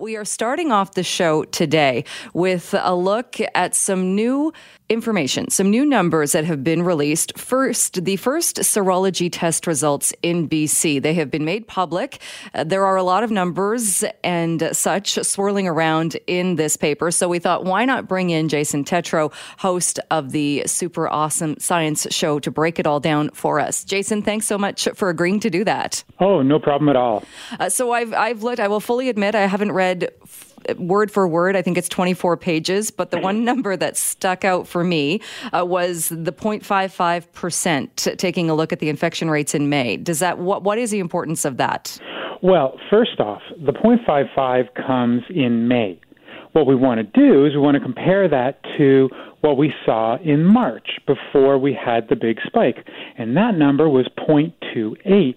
We are starting off the show today with a look at some new information, some new numbers that have been released. First, the first serology test results in BC. They have been made public. Uh, there are a lot of numbers and such swirling around in this paper. So we thought, why not bring in Jason Tetro, host of the super awesome science show, to break it all down for us. Jason, thanks so much for agreeing to do that. Oh, no problem at all. Uh, so I've, I've looked, I will fully admit, I haven't read read word for word. I think it's 24 pages, but the one number that stuck out for me uh, was the 0.55%, taking a look at the infection rates in May. Does that, what, what is the importance of that? Well, first off, the 0.55 comes in May. What we want to do is we want to compare that to what we saw in March before we had the big spike. And that number was 0.28.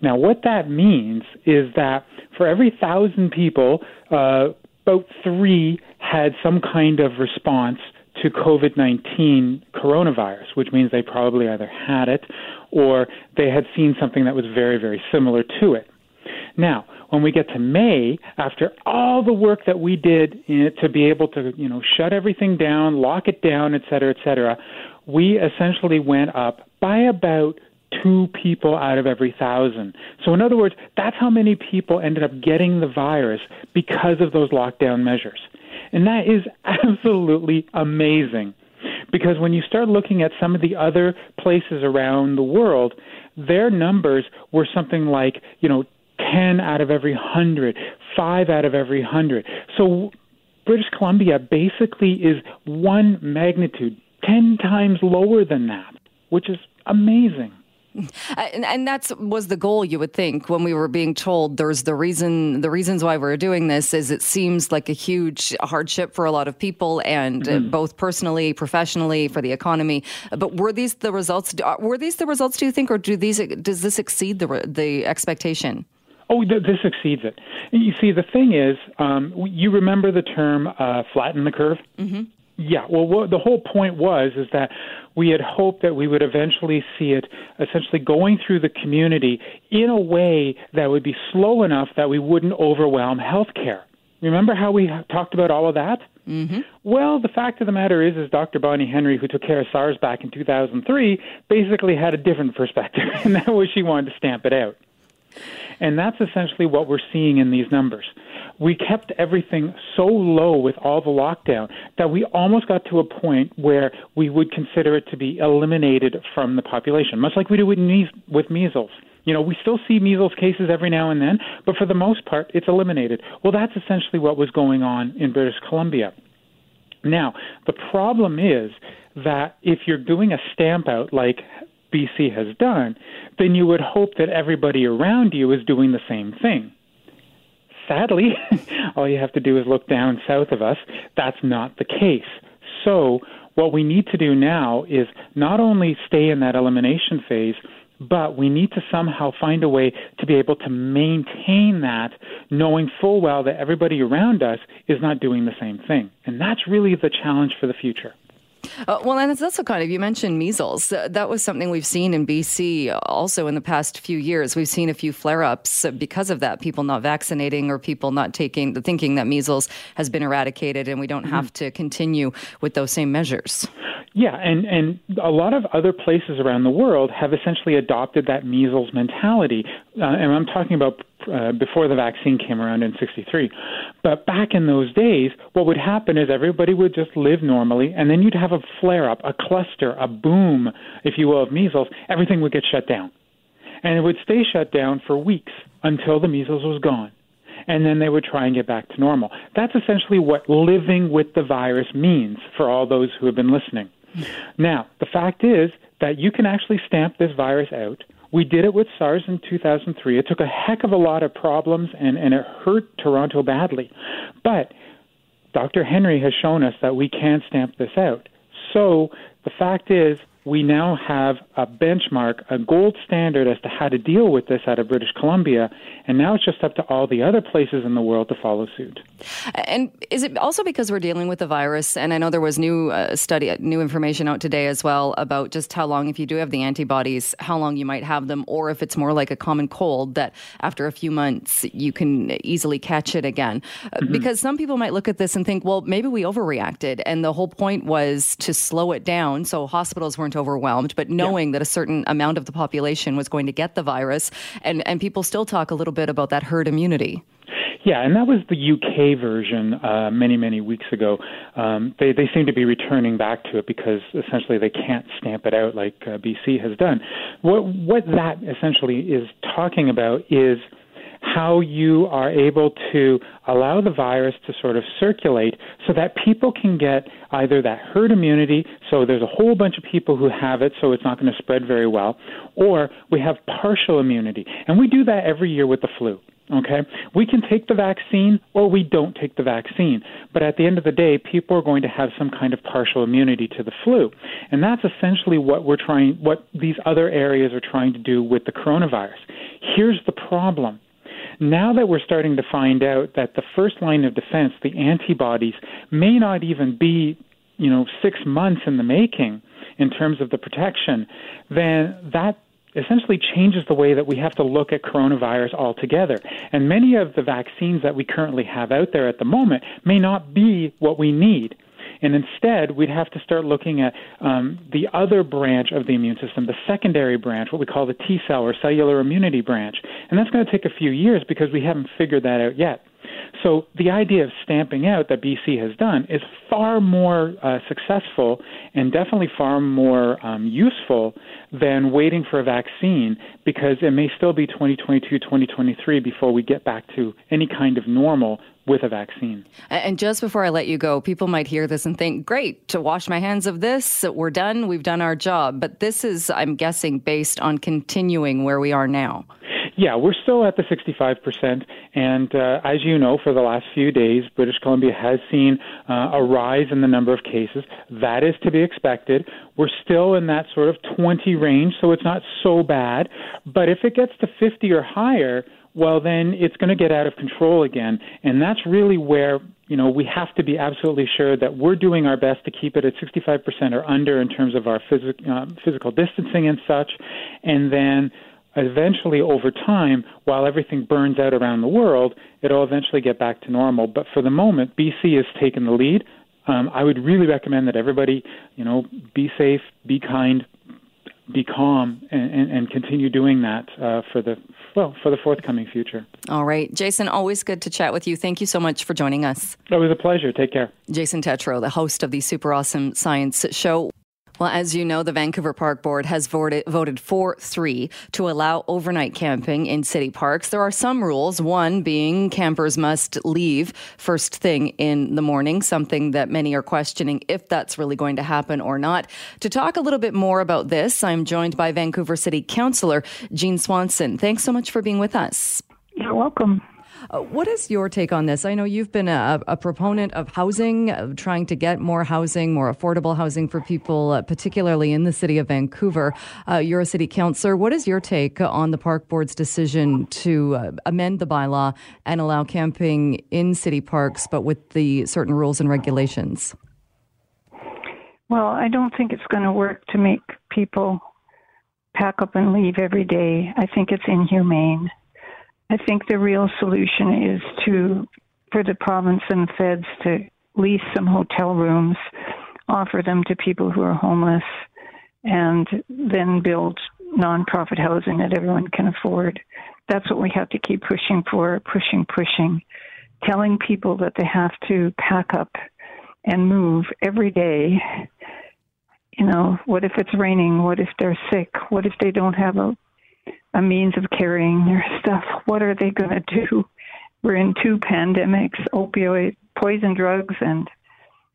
Now, what that means is that for every thousand people, uh, about three had some kind of response to COVID 19 coronavirus, which means they probably either had it or they had seen something that was very, very similar to it. Now, when we get to May, after all the work that we did to be able to, you know, shut everything down, lock it down, et cetera, et cetera, we essentially went up by about two people out of every thousand. So, in other words, that's how many people ended up getting the virus because of those lockdown measures. And that is absolutely amazing. Because when you start looking at some of the other places around the world, their numbers were something like, you know, 10 out of every 100, 5 out of every 100. So British Columbia basically is one magnitude, 10 times lower than that, which is amazing. And, and that was the goal, you would think, when we were being told there's the reason, the reasons why we're doing this is it seems like a huge hardship for a lot of people, and mm-hmm. both personally, professionally, for the economy. But were these the results? Uh, were these the results? Do you think, or do these does this exceed the the expectation? Oh, this exceeds it. You see, the thing is, um, you remember the term uh, flatten the curve? Mm-hmm. Yeah, well, what, the whole point was is that we had hoped that we would eventually see it essentially going through the community in a way that would be slow enough that we wouldn't overwhelm healthcare. Remember how we talked about all of that? Mm-hmm. Well, the fact of the matter is, is Dr. Bonnie Henry, who took care of SARS back in 2003, basically had a different perspective, and that was she wanted to stamp it out. And that's essentially what we're seeing in these numbers we kept everything so low with all the lockdown that we almost got to a point where we would consider it to be eliminated from the population, much like we do with, with measles. You know, we still see measles cases every now and then, but for the most part, it's eliminated. Well, that's essentially what was going on in British Columbia. Now, the problem is that if you're doing a stamp out like BC has done, then you would hope that everybody around you is doing the same thing sadly, all you have to do is look down south of us. That's not the case. So, what we need to do now is not only stay in that elimination phase, but we need to somehow find a way to be able to maintain that, knowing full well that everybody around us is not doing the same thing. And that's really the challenge for the future. Uh, well, and it's also kind of, you mentioned measles. Uh, that was something we've seen in BC also in the past few years. We've seen a few flare ups because of that, people not vaccinating or people not taking, the thinking that measles has been eradicated and we don't mm-hmm. have to continue with those same measures. Yeah, and, and a lot of other places around the world have essentially adopted that measles mentality. Uh, and I'm talking about uh, before the vaccine came around in 63. But back in those days, what would happen is everybody would just live normally, and then you'd have a flare up, a cluster, a boom, if you will, of measles. Everything would get shut down. And it would stay shut down for weeks until the measles was gone. And then they would try and get back to normal. That's essentially what living with the virus means for all those who have been listening. Now, the fact is that you can actually stamp this virus out we did it with SARS in 2003. It took a heck of a lot of problems and, and it hurt Toronto badly. But Dr. Henry has shown us that we can stamp this out. So the fact is we now have a benchmark, a gold standard as to how to deal with this out of British Columbia, and now it's just up to all the other places in the world to follow suit. And is it also because we're dealing with the virus? And I know there was new uh, study, new information out today as well about just how long, if you do have the antibodies, how long you might have them, or if it's more like a common cold that after a few months you can easily catch it again. Uh, mm-hmm. Because some people might look at this and think, well, maybe we overreacted, and the whole point was to slow it down so hospitals weren't overwhelmed, but knowing yeah. that a certain amount of the population was going to get the virus, and, and people still talk a little bit about that herd immunity. Yeah, and that was the UK version uh, many, many weeks ago. Um, they they seem to be returning back to it because essentially they can't stamp it out like uh, BC has done. What what that essentially is talking about is how you are able to allow the virus to sort of circulate so that people can get either that herd immunity, so there's a whole bunch of people who have it, so it's not going to spread very well, or we have partial immunity. And we do that every year with the flu. Okay? We can take the vaccine or we don't take the vaccine. But at the end of the day, people are going to have some kind of partial immunity to the flu. And that's essentially what we're trying, what these other areas are trying to do with the coronavirus. Here's the problem now that we're starting to find out that the first line of defense, the antibodies, may not even be, you know, six months in the making in terms of the protection, then that essentially changes the way that we have to look at coronavirus altogether. And many of the vaccines that we currently have out there at the moment may not be what we need. And instead, we'd have to start looking at um, the other branch of the immune system, the secondary branch, what we call the T cell or cellular immunity branch. And that's going to take a few years because we haven't figured that out yet. So the idea of stamping out that BC has done is far more uh, successful and definitely far more um, useful than waiting for a vaccine because it may still be 2022, 2023 before we get back to any kind of normal with a vaccine. And just before I let you go, people might hear this and think, great, to wash my hands of this, we're done, we've done our job. But this is, I'm guessing, based on continuing where we are now. Yeah, we're still at the 65%. And uh, as you know, for the last few days, British Columbia has seen uh, a rise in the number of cases. That is to be expected. We're still in that sort of 20 range, so it's not so bad. But if it gets to 50 or higher, well, then it's going to get out of control again. And that's really where, you know, we have to be absolutely sure that we're doing our best to keep it at 65% or under in terms of our phys- uh, physical distancing and such. And then eventually, over time, while everything burns out around the world, it'll eventually get back to normal. But for the moment, BC has taken the lead. Um, I would really recommend that everybody, you know, be safe, be kind, be calm and, and, and continue doing that uh, for the well for the forthcoming future. All right, Jason. Always good to chat with you. Thank you so much for joining us. It was a pleasure. Take care. Jason Tetro, the host of the Super Awesome Science Show. Well, as you know, the Vancouver Park Board has voted, voted 4 3 to allow overnight camping in city parks. There are some rules, one being campers must leave first thing in the morning, something that many are questioning if that's really going to happen or not. To talk a little bit more about this, I'm joined by Vancouver City Councillor Jean Swanson. Thanks so much for being with us. You're welcome. Uh, what is your take on this? I know you've been a, a proponent of housing, of trying to get more housing, more affordable housing for people, uh, particularly in the city of Vancouver. Uh, you're a city councillor. What is your take on the park board's decision to uh, amend the bylaw and allow camping in city parks, but with the certain rules and regulations? Well, I don't think it's going to work to make people pack up and leave every day. I think it's inhumane. I think the real solution is to, for the province and feds to lease some hotel rooms, offer them to people who are homeless, and then build nonprofit housing that everyone can afford. That's what we have to keep pushing for, pushing, pushing, telling people that they have to pack up and move every day. You know, what if it's raining? What if they're sick? What if they don't have a a means of carrying their stuff. What are they going to do? We're in two pandemics opioid, poison drugs, and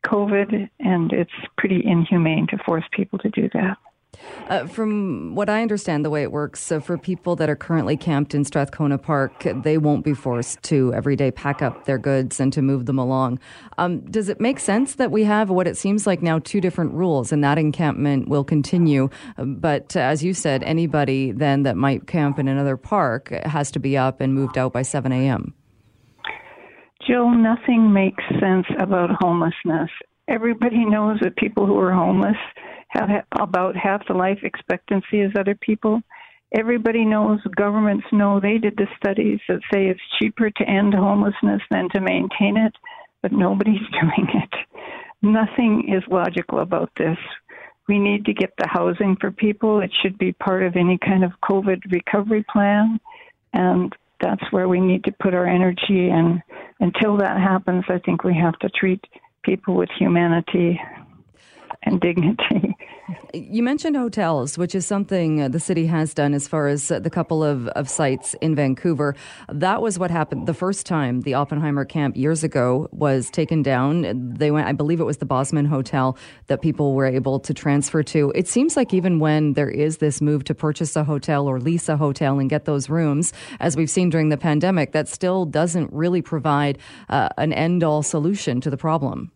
COVID, and it's pretty inhumane to force people to do that. Uh, from what I understand, the way it works, so for people that are currently camped in Strathcona Park, they won't be forced to every day pack up their goods and to move them along. Um, does it make sense that we have what it seems like now two different rules, and that encampment will continue? But uh, as you said, anybody then that might camp in another park has to be up and moved out by 7 a.m. Jill, nothing makes sense about homelessness. Everybody knows that people who are homeless have about half the life expectancy as other people. Everybody knows, governments know, they did the studies that say it's cheaper to end homelessness than to maintain it, but nobody's doing it. Nothing is logical about this. We need to get the housing for people. It should be part of any kind of COVID recovery plan. And that's where we need to put our energy. And until that happens, I think we have to treat people with humanity and dignity. You mentioned hotels, which is something uh, the city has done as far as uh, the couple of, of sites in Vancouver. That was what happened the first time the Oppenheimer camp years ago was taken down. They went, I believe it was the Bosman Hotel that people were able to transfer to. It seems like even when there is this move to purchase a hotel or lease a hotel and get those rooms, as we've seen during the pandemic, that still doesn't really provide uh, an end all solution to the problem.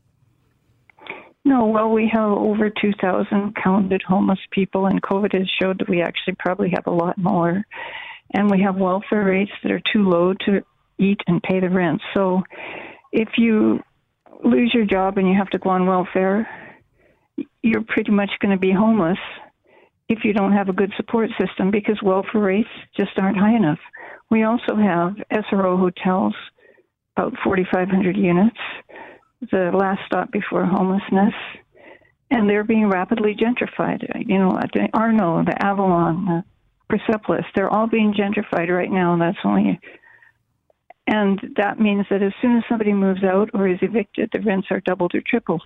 No, well, we have over 2,000 counted homeless people, and COVID has showed that we actually probably have a lot more. And we have welfare rates that are too low to eat and pay the rent. So if you lose your job and you have to go on welfare, you're pretty much going to be homeless if you don't have a good support system because welfare rates just aren't high enough. We also have SRO hotels, about 4,500 units the last stop before homelessness, and they're being rapidly gentrified. You know, the Arno, the Avalon, the Persepolis, they're all being gentrified right now, and that's only. And that means that as soon as somebody moves out or is evicted, the rents are doubled or tripled.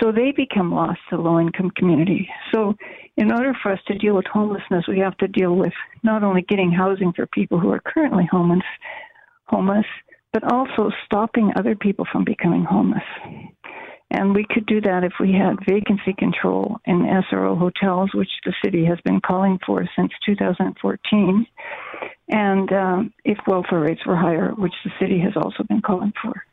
So they become lost to low income community. So, in order for us to deal with homelessness, we have to deal with not only getting housing for people who are currently homeless, homeless, but also stopping other people from becoming homeless. And we could do that if we had vacancy control in SRO hotels, which the city has been calling for since 2014, and um, if welfare rates were higher, which the city has also been calling for.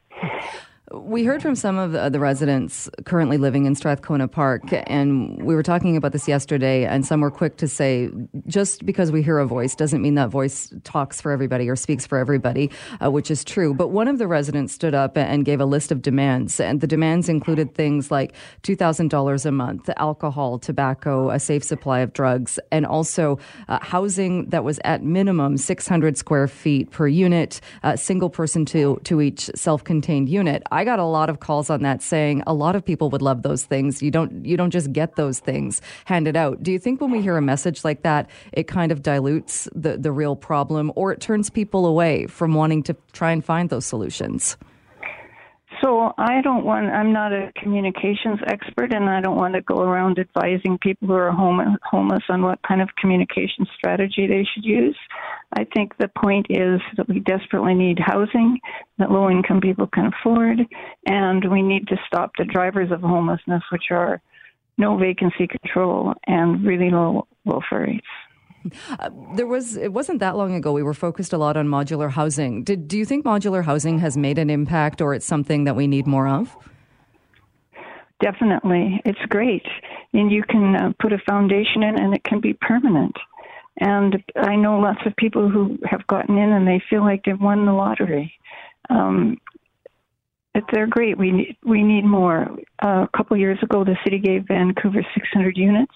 We heard from some of the residents currently living in Strathcona Park, and we were talking about this yesterday, and some were quick to say just because we hear a voice doesn't mean that voice talks for everybody or speaks for everybody, uh, which is true. But one of the residents stood up and gave a list of demands, and the demands included things like $2,000 a month, alcohol, tobacco, a safe supply of drugs, and also uh, housing that was at minimum 600 square feet per unit, uh, single person to, to each self contained unit. Got a lot of calls on that saying a lot of people would love those things. You don't you don't just get those things handed out. Do you think when we hear a message like that, it kind of dilutes the the real problem or it turns people away from wanting to try and find those solutions? So I don't want. I'm not a communications expert, and I don't want to go around advising people who are home, homeless on what kind of communication strategy they should use. I think the point is that we desperately need housing that low income people can afford, and we need to stop the drivers of homelessness, which are no vacancy control and really low welfare rates. Uh, there was it wasn't that long ago we were focused a lot on modular housing. Did do you think modular housing has made an impact or it's something that we need more of? Definitely. It's great. And you can uh, put a foundation in and it can be permanent. And I know lots of people who have gotten in and they feel like they've won the lottery. Um, they're great. We need, we need more. Uh, a couple years ago, the city gave Vancouver 600 units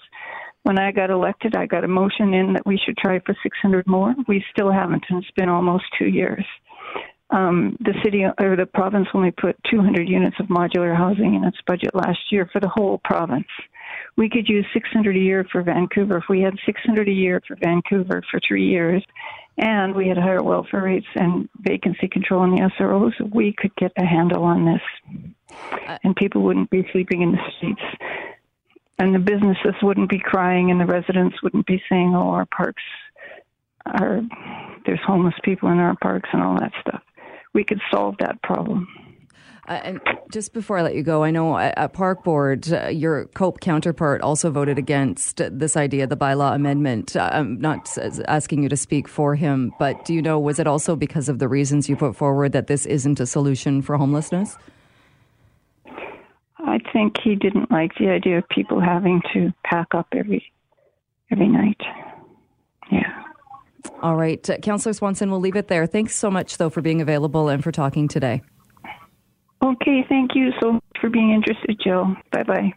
when I got elected, I got a motion in that we should try for 600 more. We still haven't, and it's been almost two years. Um, the city or the province only put 200 units of modular housing in its budget last year for the whole province. We could use 600 a year for Vancouver. If we had 600 a year for Vancouver for three years, and we had higher welfare rates and vacancy control in the SROs, we could get a handle on this, uh, and people wouldn't be sleeping in the streets and the businesses wouldn't be crying and the residents wouldn't be saying, "Oh, our parks are there's homeless people in our parks and all that stuff." We could solve that problem. Uh, and just before I let you go, I know at Park Board, uh, your COPE counterpart also voted against this idea, the bylaw amendment. Uh, I'm not asking you to speak for him, but do you know, was it also because of the reasons you put forward that this isn't a solution for homelessness? I think he didn't like the idea of people having to pack up every every night. Yeah. All right. Uh, Councillor Swanson, we'll leave it there. Thanks so much, though, for being available and for talking today. Okay. Thank you so much for being interested, Jill. Bye bye.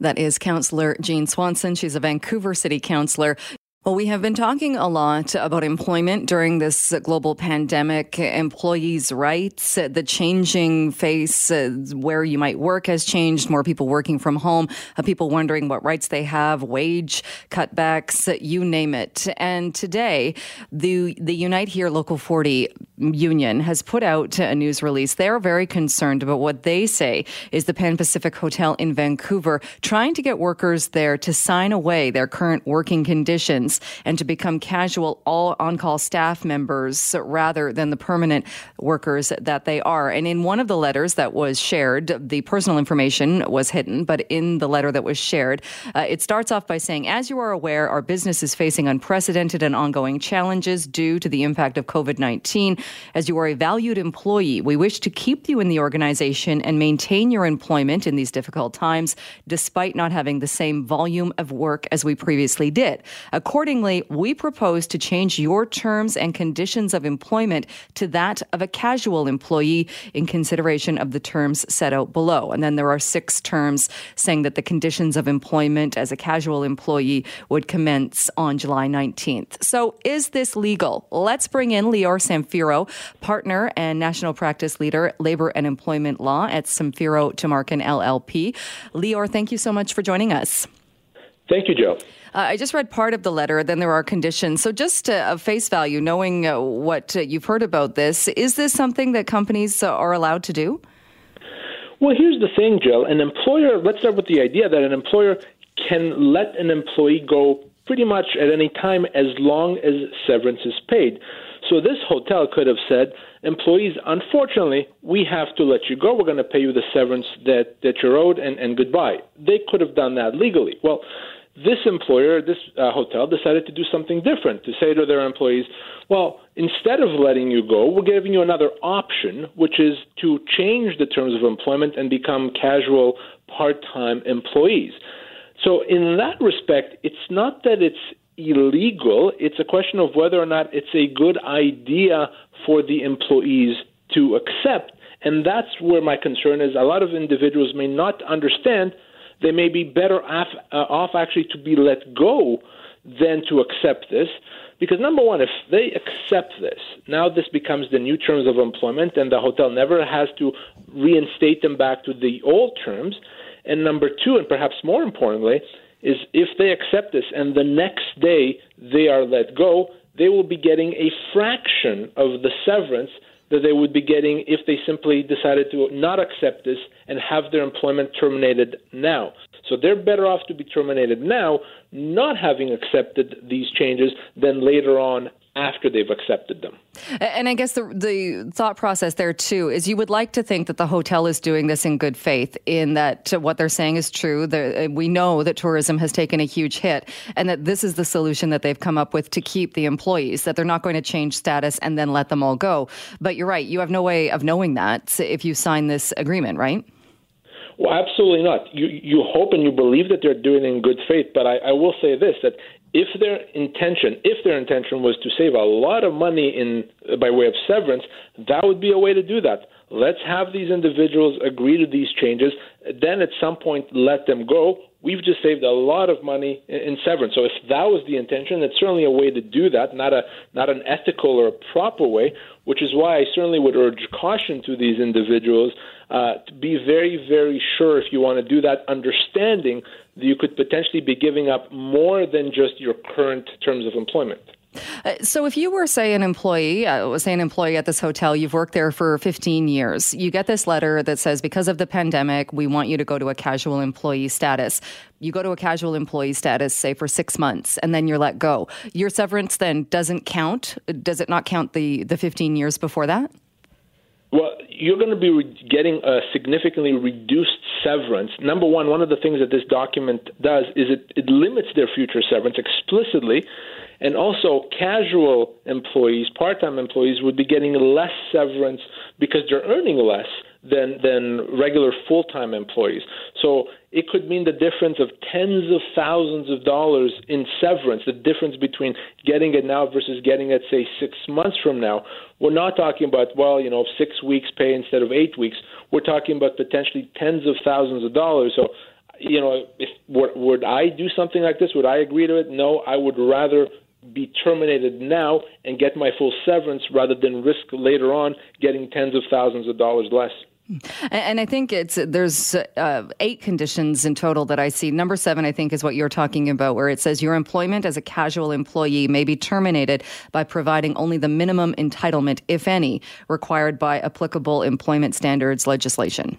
That is Councillor Jean Swanson. She's a Vancouver City Councillor. Well, we have been talking a lot about employment during this global pandemic, employees' rights, the changing face uh, where you might work has changed, more people working from home, uh, people wondering what rights they have, wage cutbacks, you name it. And today, the, the Unite Here Local 40 union has put out a news release. They're very concerned about what they say is the Pan Pacific Hotel in Vancouver trying to get workers there to sign away their current working conditions and to become casual all on call staff members rather than the permanent workers that they are. And in one of the letters that was shared, the personal information was hidden, but in the letter that was shared, uh, it starts off by saying, As you are aware, our business is facing unprecedented and ongoing challenges due to the impact of COVID 19. As you are a valued employee, we wish to keep you in the organization and maintain your employment in these difficult times, despite not having the same volume of work as we previously did. According Accordingly, we propose to change your terms and conditions of employment to that of a casual employee in consideration of the terms set out below. And then there are six terms saying that the conditions of employment as a casual employee would commence on July 19th. So is this legal? Let's bring in Lior Samfiru, partner and national practice leader, labor and employment law at Samfiru Tumarkin LLP. Lior, thank you so much for joining us. Thank you, Joe. Uh, I just read part of the letter, then there are conditions. So, just uh, face value, knowing uh, what uh, you've heard about this, is this something that companies uh, are allowed to do? Well, here's the thing, Jill. An employer, let's start with the idea that an employer can let an employee go pretty much at any time as long as severance is paid. So this hotel could have said, employees, unfortunately, we have to let you go. We're going to pay you the severance that, that you're owed and, and goodbye. They could have done that legally. Well, this employer, this uh, hotel, decided to do something different to say to their employees, well, instead of letting you go, we're giving you another option, which is to change the terms of employment and become casual part time employees. So, in that respect, it's not that it's illegal, it's a question of whether or not it's a good idea for the employees to accept. And that's where my concern is. A lot of individuals may not understand they may be better off, uh, off actually to be let go than to accept this. Because number one, if they accept this, now this becomes the new terms of employment, and the hotel never has to reinstate them back to the old terms. And number two, and perhaps more importantly, is if they accept this and the next day they are let go, they will be getting a fraction of the severance that they would be getting if they simply decided to not accept this and have their employment terminated now. So they're better off to be terminated now, not having accepted these changes, than later on after they've accepted them. And I guess the the thought process there too is you would like to think that the hotel is doing this in good faith, in that what they're saying is true. The, uh, we know that tourism has taken a huge hit, and that this is the solution that they've come up with to keep the employees. That they're not going to change status and then let them all go. But you're right; you have no way of knowing that if you sign this agreement, right? Well, absolutely not. You you hope and you believe that they're doing it in good faith, but I, I will say this: that if their intention, if their intention was to save a lot of money in by way of severance, that would be a way to do that. Let's have these individuals agree to these changes. Then at some point, let them go. We've just saved a lot of money in, severance. So if that was the intention, it's certainly a way to do that, not a not an ethical or a proper way. Which is why I certainly would urge caution to these individuals uh, to be very, very sure if you want to do that, understanding you could potentially be giving up more than just your current terms of employment. Uh, so, if you were, say, an employee, uh, say an employee at this hotel, you've worked there for 15 years, you get this letter that says, because of the pandemic, we want you to go to a casual employee status. You go to a casual employee status, say, for six months, and then you're let go. Your severance then doesn't count. Does it not count the, the 15 years before that? Well, you're going to be re- getting a significantly reduced severance. Number one, one of the things that this document does is it, it limits their future severance explicitly. And also, casual employees, part time employees, would be getting less severance because they're earning less than than regular full time employees. So it could mean the difference of tens of thousands of dollars in severance. The difference between getting it now versus getting it, say, six months from now. We're not talking about well, you know, six weeks pay instead of eight weeks. We're talking about potentially tens of thousands of dollars. So. You know, if would, would I do something like this? Would I agree to it? No, I would rather be terminated now and get my full severance rather than risk later on getting tens of thousands of dollars less. And I think it's there's uh, eight conditions in total that I see. Number seven, I think, is what you're talking about, where it says your employment as a casual employee may be terminated by providing only the minimum entitlement, if any, required by applicable employment standards legislation.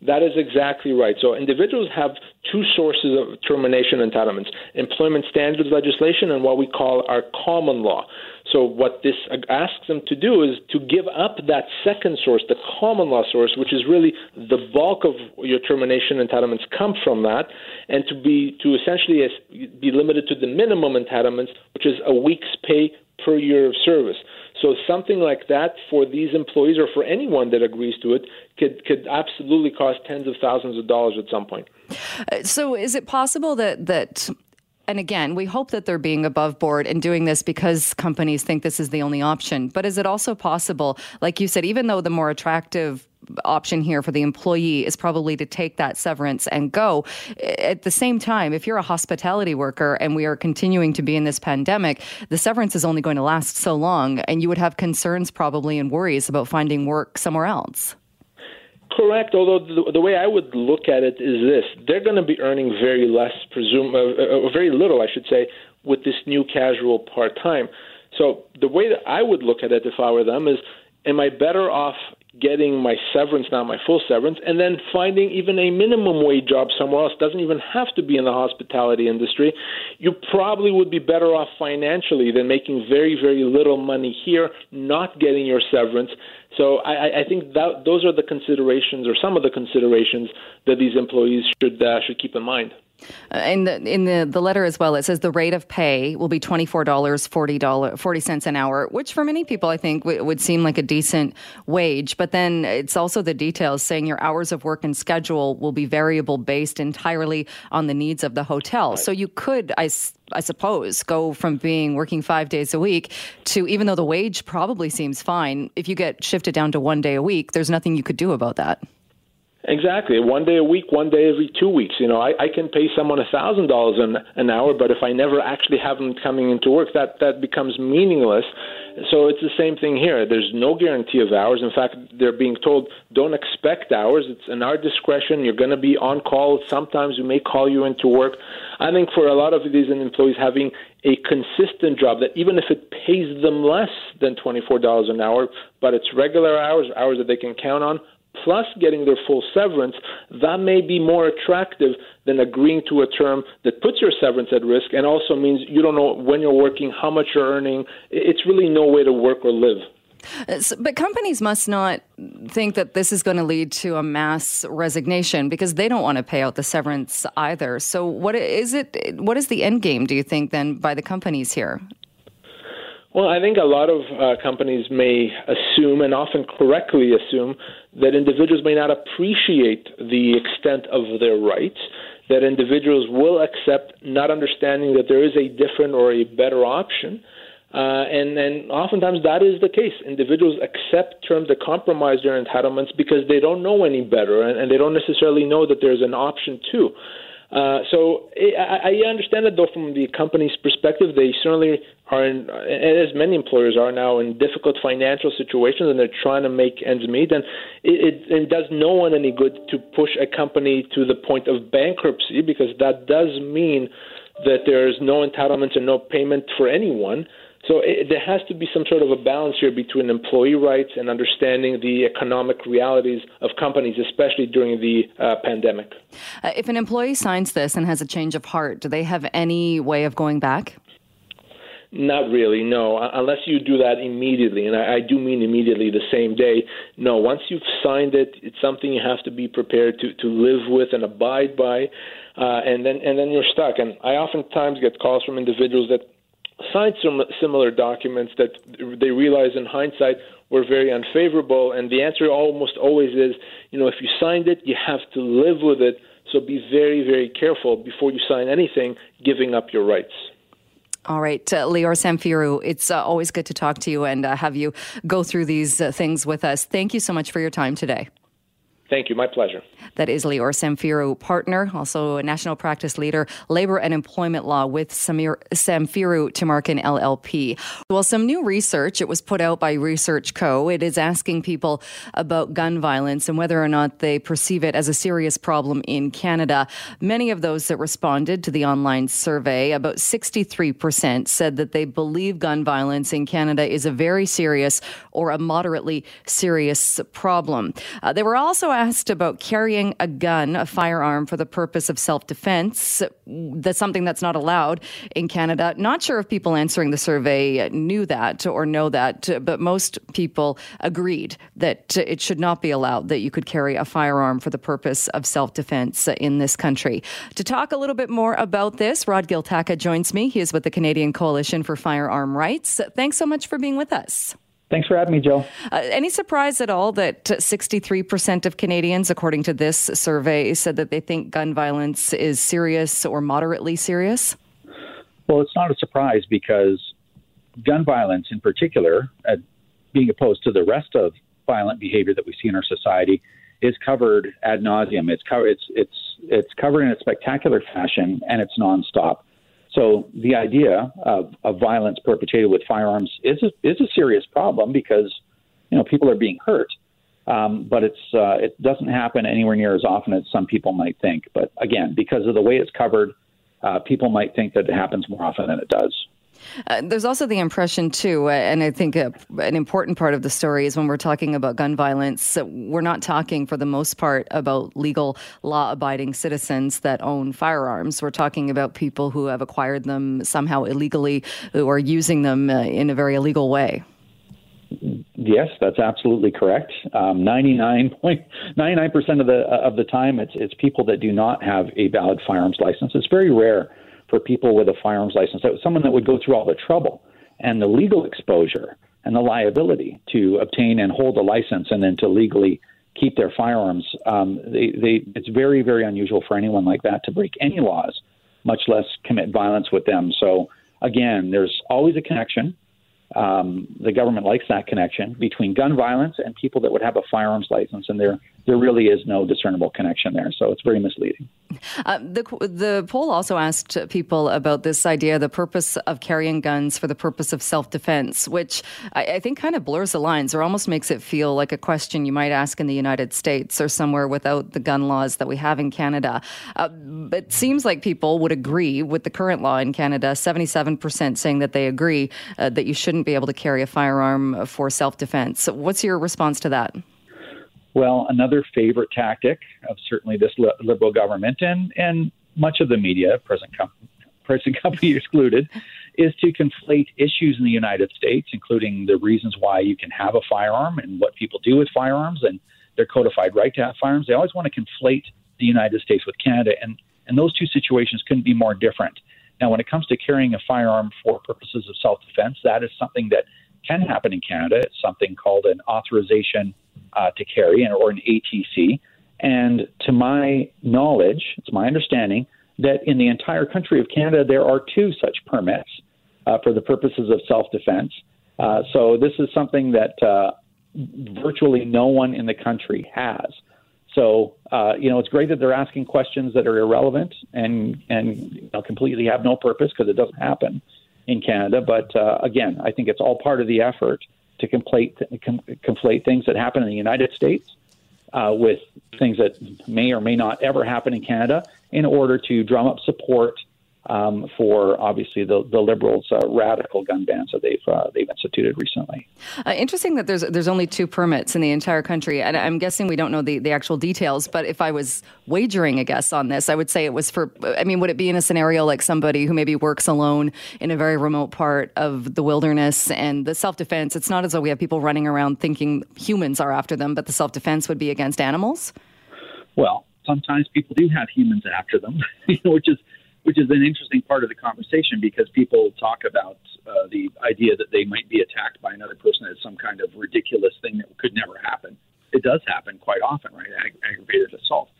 That is exactly right. So individuals have two sources of termination entitlements employment standards legislation and what we call our common law. So, what this asks them to do is to give up that second source, the common law source, which is really the bulk of your termination entitlements come from that, and to be to essentially be limited to the minimum entitlements, which is a week's pay per year of service. So something like that for these employees or for anyone that agrees to it could could absolutely cost tens of thousands of dollars at some point. Uh, so is it possible that that and again, we hope that they're being above board and doing this because companies think this is the only option. But is it also possible, like you said, even though the more attractive option here for the employee is probably to take that severance and go. At the same time, if you're a hospitality worker and we are continuing to be in this pandemic, the severance is only going to last so long, and you would have concerns probably and worries about finding work somewhere else. Correct. Although the, the, way I would look at it is this: they're going to be earning very less, presume, uh, uh, very little, I should say, with this new casual part time. So the way that I would look at it, if I were them, is: Am I better off getting my severance now, my full severance, and then finding even a minimum wage job somewhere else doesn't even have to be in the hospitality industry. You probably would be better off financially than making very, very little money here, not getting your severance. So I, I think that those are the considerations, or some of the considerations that these employees should uh, should keep in mind. Uh, in the in the, the letter as well, it says the rate of pay will be twenty four dollars forty dollars forty cents an hour, which for many people I think w- would seem like a decent wage. But then it's also the details saying your hours of work and schedule will be variable based entirely on the needs of the hotel. So you could, I, I suppose, go from being working five days a week to even though the wage probably seems fine, if you get shifted down to one day a week, there's nothing you could do about that. Exactly. One day a week, one day every two weeks. You know, I, I can pay someone a thousand dollars an an hour, but if I never actually have them coming into work, that that becomes meaningless. So it's the same thing here. There's no guarantee of hours. In fact, they're being told don't expect hours. It's in our discretion. You're going to be on call. Sometimes we may call you into work. I think for a lot of these employees, having a consistent job that even if it pays them less than $24 an hour, but it's regular hours, hours that they can count on, plus getting their full severance, that may be more attractive than agreeing to a term that puts your severance at risk and also means you don't know when you're working, how much you're earning. It's really no way to work or live. Uh, but companies must not think that this is going to lead to a mass resignation because they don't want to pay out the severance either. So, what is it? What is the end game? Do you think then by the companies here? Well, I think a lot of uh, companies may assume, and often correctly assume, that individuals may not appreciate the extent of their rights, that individuals will accept not understanding that there is a different or a better option. Uh, and, and oftentimes that is the case. Individuals accept terms that compromise their entitlements because they don't know any better and, and they don't necessarily know that there's an option too. Uh, so I, I understand it, though, from the company's perspective. They certainly are, in, as many employers are now, in difficult financial situations, and they're trying to make ends meet. And it, it, it does no one any good to push a company to the point of bankruptcy, because that does mean that there's no entitlements and no payment for anyone. So it, there has to be some sort of a balance here between employee rights and understanding the economic realities of companies, especially during the uh, pandemic. Uh, if an employee signs this and has a change of heart, do they have any way of going back? Not really, no. Unless you do that immediately, and I, I do mean immediately the same day. No, once you've signed it, it's something you have to be prepared to to live with and abide by, uh, and then and then you're stuck. And I oftentimes get calls from individuals that signed some similar documents that they realize in hindsight were very unfavorable, and the answer almost always is, you know, if you signed it, you have to live with it. So be very, very careful before you sign anything, giving up your rights. All right, uh, Lior Samfiru, it's uh, always good to talk to you and uh, have you go through these uh, things with us. Thank you so much for your time today. Thank you. My pleasure. That is Lior Samfiru, partner, also a national practice leader, labor and employment law with Samir, Samfiru Tumarkin LLP. Well, some new research, it was put out by Research Co. It is asking people about gun violence and whether or not they perceive it as a serious problem in Canada. Many of those that responded to the online survey, about 63%, said that they believe gun violence in Canada is a very serious or a moderately serious problem. Uh, they were also asked about carrying a gun, a firearm, for the purpose of self defense. That's something that's not allowed in Canada. Not sure if people answering the survey knew that or know that, but most people agreed that it should not be allowed that you could carry a firearm for the purpose of self defense in this country. To talk a little bit more about this, Rod Giltaca joins me. He is with the Canadian Coalition for Firearm Rights. Thanks so much for being with us. Thanks for having me, Joe. Uh, any surprise at all that 63% of Canadians, according to this survey, said that they think gun violence is serious or moderately serious? Well, it's not a surprise because gun violence, in particular, uh, being opposed to the rest of violent behavior that we see in our society, is covered ad nauseum. It's, co- it's, it's, it's covered in a spectacular fashion and it's nonstop. So the idea of, of violence perpetrated with firearms is a, is a serious problem because you know people are being hurt, um, but it's uh, it doesn't happen anywhere near as often as some people might think. But again, because of the way it's covered, uh, people might think that it happens more often than it does. Uh, there's also the impression, too, uh, and I think uh, an important part of the story is when we're talking about gun violence, we're not talking for the most part about legal, law abiding citizens that own firearms. We're talking about people who have acquired them somehow illegally or using them in a very illegal way. Yes, that's absolutely correct. Um, 99.99 percent of the of the time, it's it's people that do not have a valid firearms license. It's very rare for people with a firearms license. Was someone that would go through all the trouble and the legal exposure and the liability to obtain and hold a license and then to legally keep their firearms. Um, they, they, it's very, very unusual for anyone like that to break any laws, much less commit violence with them. So, again, there's always a connection. Um, the government likes that connection between gun violence and people that would have a firearms license, and there there really is no discernible connection there. So it's very misleading. Uh, the, the poll also asked people about this idea, the purpose of carrying guns for the purpose of self defense, which I, I, think kind of blurs the lines or almost makes it feel like a question you might ask in the United States or somewhere without the gun laws that we have in Canada. Uh, it seems like people would agree with the current law in Canada 77% saying that they agree uh, that you shouldn't be able to carry a firearm for self defense. What's your response to that? Well, another favorite tactic of certainly this liberal government and, and much of the media, present, present company excluded, is to conflate issues in the United States, including the reasons why you can have a firearm and what people do with firearms and their codified right to have firearms. They always want to conflate the United States with Canada, and, and those two situations couldn't be more different. Now, when it comes to carrying a firearm for purposes of self defense, that is something that can happen in Canada. It's something called an authorization uh, to carry, or an ATC. And to my knowledge, it's my understanding that in the entire country of Canada, there are two such permits uh, for the purposes of self defense. Uh, so this is something that uh, virtually no one in the country has. So uh, you know, it's great that they're asking questions that are irrelevant and and you know, completely have no purpose because it doesn't happen in Canada. But uh, again, I think it's all part of the effort to conflate, com- conflate things that happen in the United States uh, with things that may or may not ever happen in Canada in order to drum up support um, for obviously the, the liberals' uh, radical gun bans that they've uh, they've instituted recently. Uh, interesting that there's there's only two permits in the entire country, and I'm guessing we don't know the, the actual details. But if I was wagering a guess on this, I would say it was for. I mean, would it be in a scenario like somebody who maybe works alone in a very remote part of the wilderness and the self defense? It's not as though we have people running around thinking humans are after them, but the self defense would be against animals. Well, sometimes people do have humans after them, which is which is an interesting part of the conversation because people talk about uh, the idea that they might be attacked by another person as some kind of ridiculous thing that could never happen. It does happen quite often, right? Ag- aggravated assault.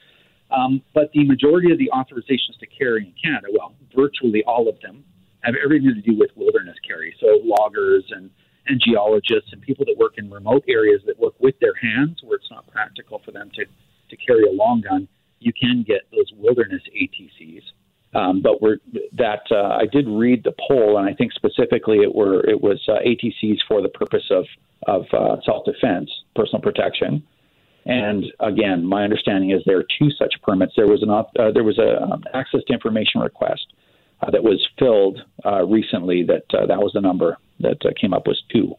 Um, but the majority of the authorizations to carry in Canada, well, virtually all of them, have everything to do with wilderness carry. So loggers and, and geologists and people that work in remote areas that work with their hands where it's not practical for them to, to carry a long gun, you can get those wilderness ATCs. Um, but we're that uh, I did read the poll, and I think specifically it were it was uh, ATCs for the purpose of of uh, self defense, personal protection. And again, my understanding is there are two such permits. There was an uh, there was a um, access to information request uh, that was filled uh, recently. That that was the number that came up was two.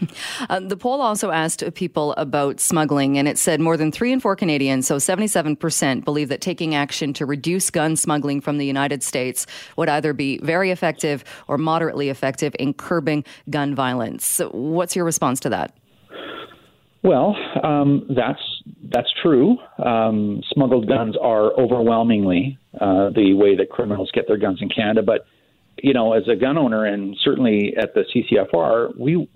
Uh, the poll also asked people about smuggling, and it said more than three in four Canadians, so 77%, believe that taking action to reduce gun smuggling from the United States would either be very effective or moderately effective in curbing gun violence. So what's your response to that? Well, um, that's that's true. Um, smuggled guns are overwhelmingly uh, the way that criminals get their guns in Canada, but you know, as a gun owner and certainly at the CCFR, we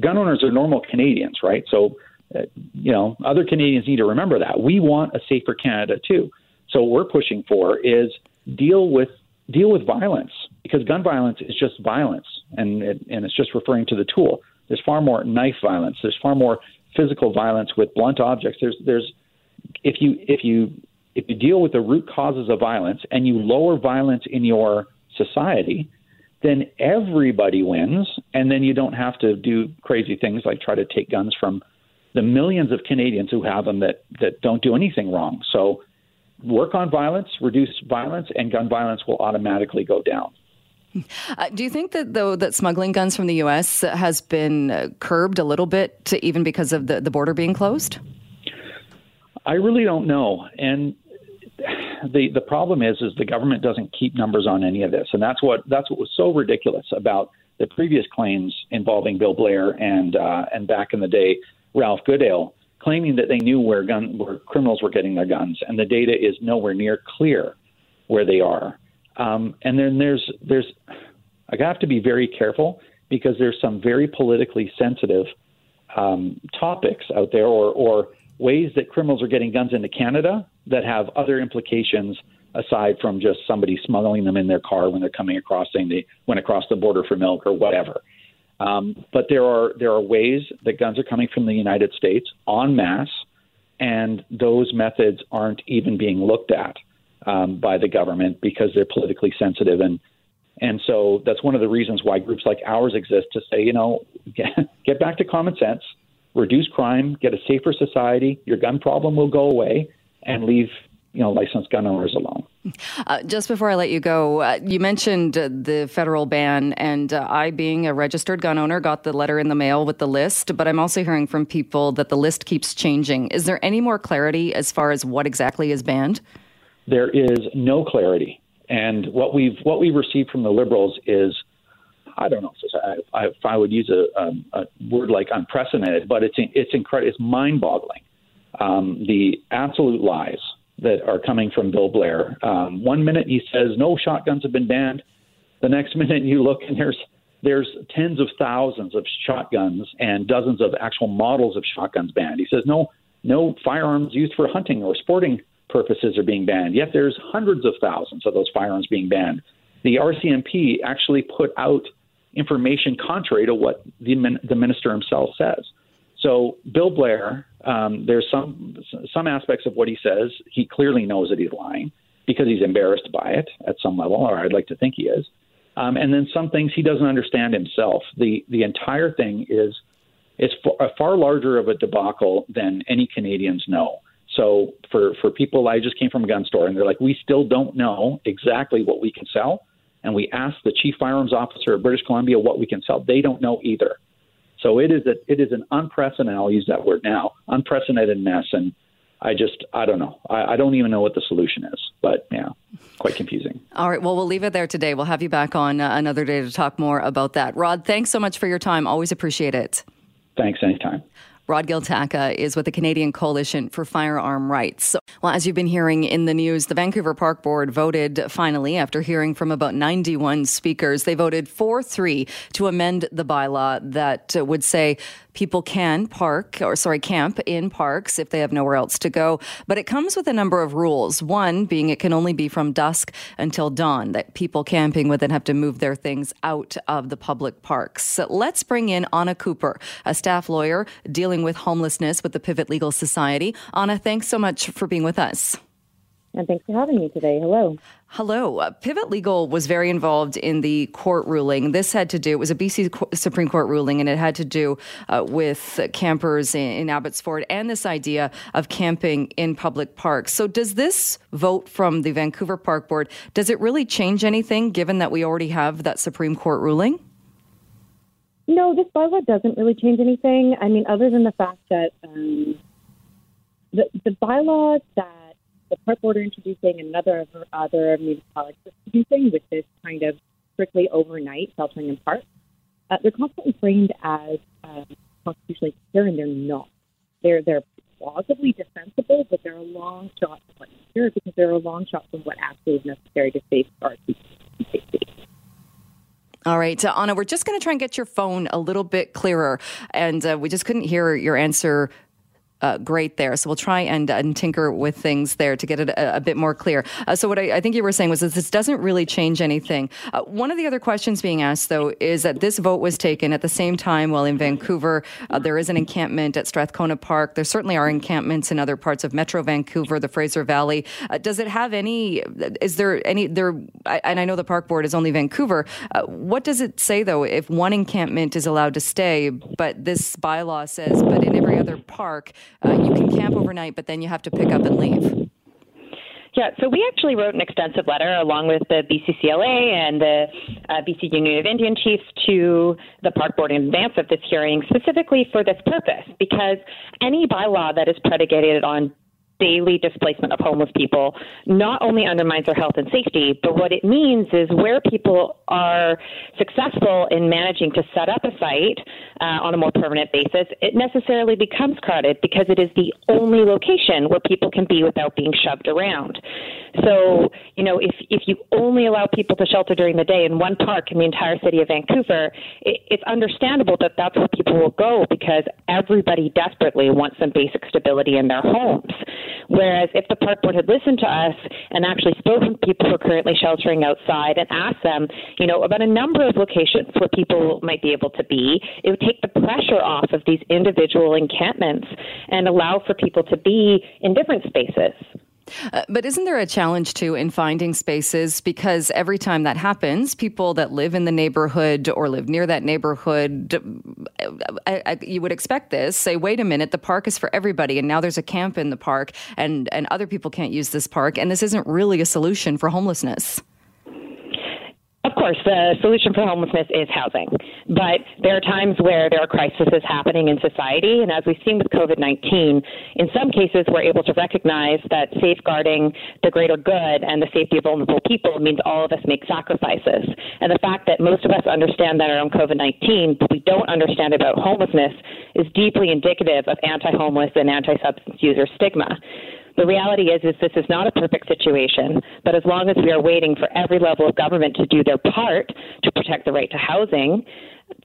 gun owners are normal Canadians, right? So, uh, you know, other Canadians need to remember that. We want a safer Canada too. So what we're pushing for is deal with deal with violence because gun violence is just violence and it, and it's just referring to the tool. There's far more knife violence. There's far more physical violence with blunt objects. There's there's if you if you if you deal with the root causes of violence and you lower violence in your society, then everybody wins, and then you don't have to do crazy things like try to take guns from the millions of Canadians who have them that that don't do anything wrong. So work on violence, reduce violence, and gun violence will automatically go down. Uh, do you think that though that smuggling guns from the U.S. has been uh, curbed a little bit, to, even because of the, the border being closed? I really don't know, and the the problem is is the government doesn't keep numbers on any of this, and that's what that's what was so ridiculous about the previous claims involving Bill Blair and uh, and back in the day Ralph Goodale claiming that they knew where gun where criminals were getting their guns, and the data is nowhere near clear where they are. Um, and then there's there's I have to be very careful because there's some very politically sensitive um, topics out there or or ways that criminals are getting guns into Canada that have other implications aside from just somebody smuggling them in their car when they're coming across, saying they went across the border for milk or whatever. Um, but there are there are ways that guns are coming from the United States en masse, and those methods aren't even being looked at um, by the government because they're politically sensitive and and so that's one of the reasons why groups like ours exist to say, you know, get, get back to common sense, reduce crime, get a safer society. Your gun problem will go away, and leave you know licensed gun owners alone. Uh, just before I let you go, uh, you mentioned uh, the federal ban, and uh, I, being a registered gun owner, got the letter in the mail with the list. But I'm also hearing from people that the list keeps changing. Is there any more clarity as far as what exactly is banned? There is no clarity, and what we've what we received from the liberals is. I don't know if, I, if I would use a, um, a word like unprecedented, but it's it's incredible. It's mind-boggling um, the absolute lies that are coming from Bill Blair. Um, one minute he says no shotguns have been banned. The next minute you look and there's there's tens of thousands of shotguns and dozens of actual models of shotguns banned. He says no no firearms used for hunting or sporting purposes are being banned. Yet there's hundreds of thousands of those firearms being banned. The RCMP actually put out information contrary to what the, the minister himself says. So Bill Blair, um, there's some some aspects of what he says he clearly knows that he's lying because he's embarrassed by it at some level, or I'd like to think he is. Um, and then some things he doesn't understand himself. The the entire thing is is a far larger of a debacle than any Canadians know. So for for people, I just came from a gun store, and they're like, we still don't know exactly what we can sell. And we asked the chief firearms officer of British Columbia what we can sell. They don't know either. So it is a, it is an unprecedented. I'll use that word now. Unprecedented mess, and I just I don't know. I, I don't even know what the solution is. But yeah, quite confusing. All right. Well, we'll leave it there today. We'll have you back on uh, another day to talk more about that. Rod, thanks so much for your time. Always appreciate it. Thanks. Anytime. Rod Giltaca is with the Canadian Coalition for Firearm Rights. Well, as you've been hearing in the news, the Vancouver Park Board voted finally after hearing from about 91 speakers. They voted 4 3 to amend the bylaw that would say people can park or sorry camp in parks if they have nowhere else to go but it comes with a number of rules. One being it can only be from dusk until dawn that people camping would then have to move their things out of the public parks. So let's bring in anna cooper a staff lawyer dealing with homelessness with the pivot legal society. Anna thanks so much for being with us and thanks for having me today. Hello. Hello. Uh, Pivot Legal was very involved in the court ruling. This had to do, it was a BC Supreme Court ruling, and it had to do uh, with campers in, in Abbotsford and this idea of camping in public parks. So, does this vote from the Vancouver Park Board, does it really change anything given that we already have that Supreme Court ruling? No, this bylaw doesn't really change anything. I mean, other than the fact that um, the, the bylaw that the park board are introducing another other municipalities are introducing, which is kind of strictly overnight sheltering in parks. Uh, they're constantly framed as um, constitutionally secure, and they're not. They're they're plausibly defensible, but they're a long shot from secure because they're a long shot from what actually is necessary to safeguard safety. All right, uh, Anna, we're just going to try and get your phone a little bit clearer, and uh, we just couldn't hear your answer uh, great there. So we'll try and, and tinker with things there to get it a, a bit more clear. Uh, so what I, I, think you were saying was that this doesn't really change anything. Uh, one of the other questions being asked, though, is that this vote was taken at the same time while in Vancouver uh, there is an encampment at Strathcona Park. There certainly are encampments in other parts of Metro Vancouver, the Fraser Valley. Uh, does it have any? Is there any there? and I know the park board is only Vancouver. Uh, what does it say though if one encampment is allowed to stay, but this bylaw says, but in every other park? Uh, you can camp overnight, but then you have to pick up and leave. Yeah, so we actually wrote an extensive letter along with the BCCLA and the uh, BC Union of Indian Chiefs to the park board in advance of this hearing, specifically for this purpose, because any bylaw that is predicated on daily displacement of homeless people not only undermines their health and safety, but what it means is where people are successful in managing to set up a site uh, on a more permanent basis, it necessarily becomes crowded because it is the only location where people can be without being shoved around. So, you know, if, if you only allow people to shelter during the day in one park in the entire city of Vancouver, it, it's understandable that that's where people will go because everybody desperately wants some basic stability in their homes. Whereas if the park board had listened to us and actually spoken to people who are currently sheltering outside and asked them, you know, about a number of locations where people might be able to be, it would take the pressure off of these individual encampments and allow for people to be in different spaces. Uh, but isn't there a challenge too in finding spaces? Because every time that happens, people that live in the neighborhood or live near that neighborhood, I, uh, I, you would expect this. Say, wait a minute, the park is for everybody, and now there's a camp in the park, and and other people can't use this park, and this isn't really a solution for homelessness. Of course, the solution for homelessness is housing. But there are times where there are crises happening in society. And as we've seen with COVID 19, in some cases, we're able to recognize that safeguarding the greater good and the safety of vulnerable people means all of us make sacrifices. And the fact that most of us understand that around COVID 19, but we don't understand about homelessness, is deeply indicative of anti homeless and anti substance user stigma. The reality is, is this is not a perfect situation, but as long as we are waiting for every level of government to do their part to protect the right to housing,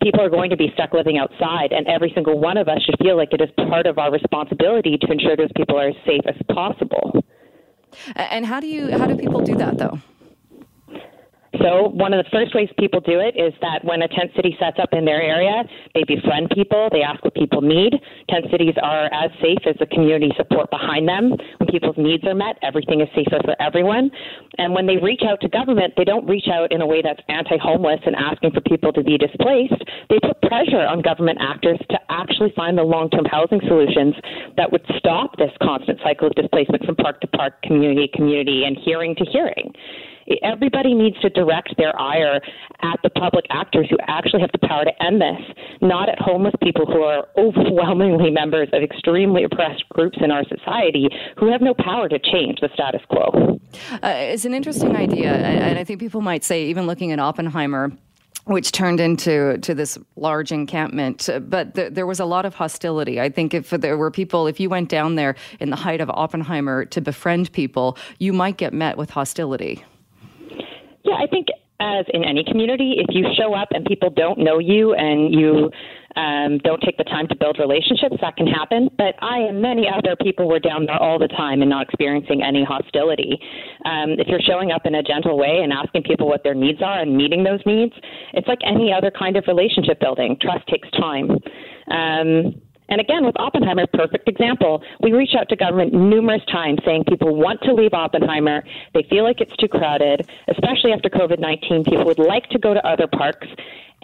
people are going to be stuck living outside, and every single one of us should feel like it is part of our responsibility to ensure those people are as safe as possible. And how do you how do people do that though? So, one of the first ways people do it is that when a tent city sets up in their area, they befriend people, they ask what people need. Tent cities are as safe as the community support behind them. When people's needs are met, everything is safer for everyone. And when they reach out to government, they don't reach out in a way that's anti homeless and asking for people to be displaced. They put pressure on government actors to actually find the long term housing solutions that would stop this constant cycle of displacement from park to park, community to community, and hearing to hearing everybody needs to direct their ire at the public actors who actually have the power to end this, not at homeless people who are overwhelmingly members of extremely oppressed groups in our society who have no power to change the status quo. Uh, it's an interesting idea, and I think people might say, even looking at Oppenheimer, which turned into to this large encampment. But th- there was a lot of hostility. I think if there were people, if you went down there in the height of Oppenheimer to befriend people, you might get met with hostility. Yeah, I think as in any community, if you show up and people don't know you and you um, don't take the time to build relationships, that can happen. But I and many other people were down there all the time and not experiencing any hostility. Um, if you're showing up in a gentle way and asking people what their needs are and meeting those needs, it's like any other kind of relationship building. Trust takes time. Um, and again, with Oppenheimer, perfect example. We reached out to government numerous times saying people want to leave Oppenheimer. They feel like it's too crowded, especially after COVID 19. People would like to go to other parks.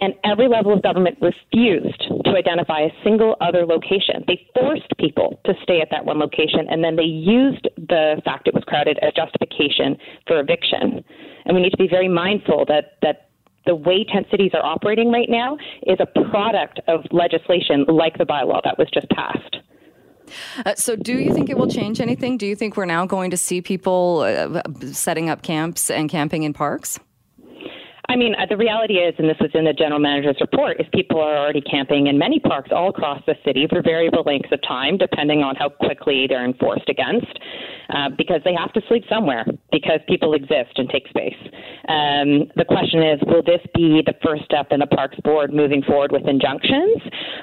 And every level of government refused to identify a single other location. They forced people to stay at that one location, and then they used the fact it was crowded as justification for eviction. And we need to be very mindful that, that the way tent cities are operating right now is a product of legislation like the bylaw that was just passed. Uh, so, do you think it will change anything? Do you think we're now going to see people uh, setting up camps and camping in parks? I mean, the reality is, and this was in the general manager's report, is people are already camping in many parks all across the city for variable lengths of time, depending on how quickly they're enforced against, uh, because they have to sleep somewhere because people exist and take space. Um, the question is, will this be the first step in the Parks Board moving forward with injunctions,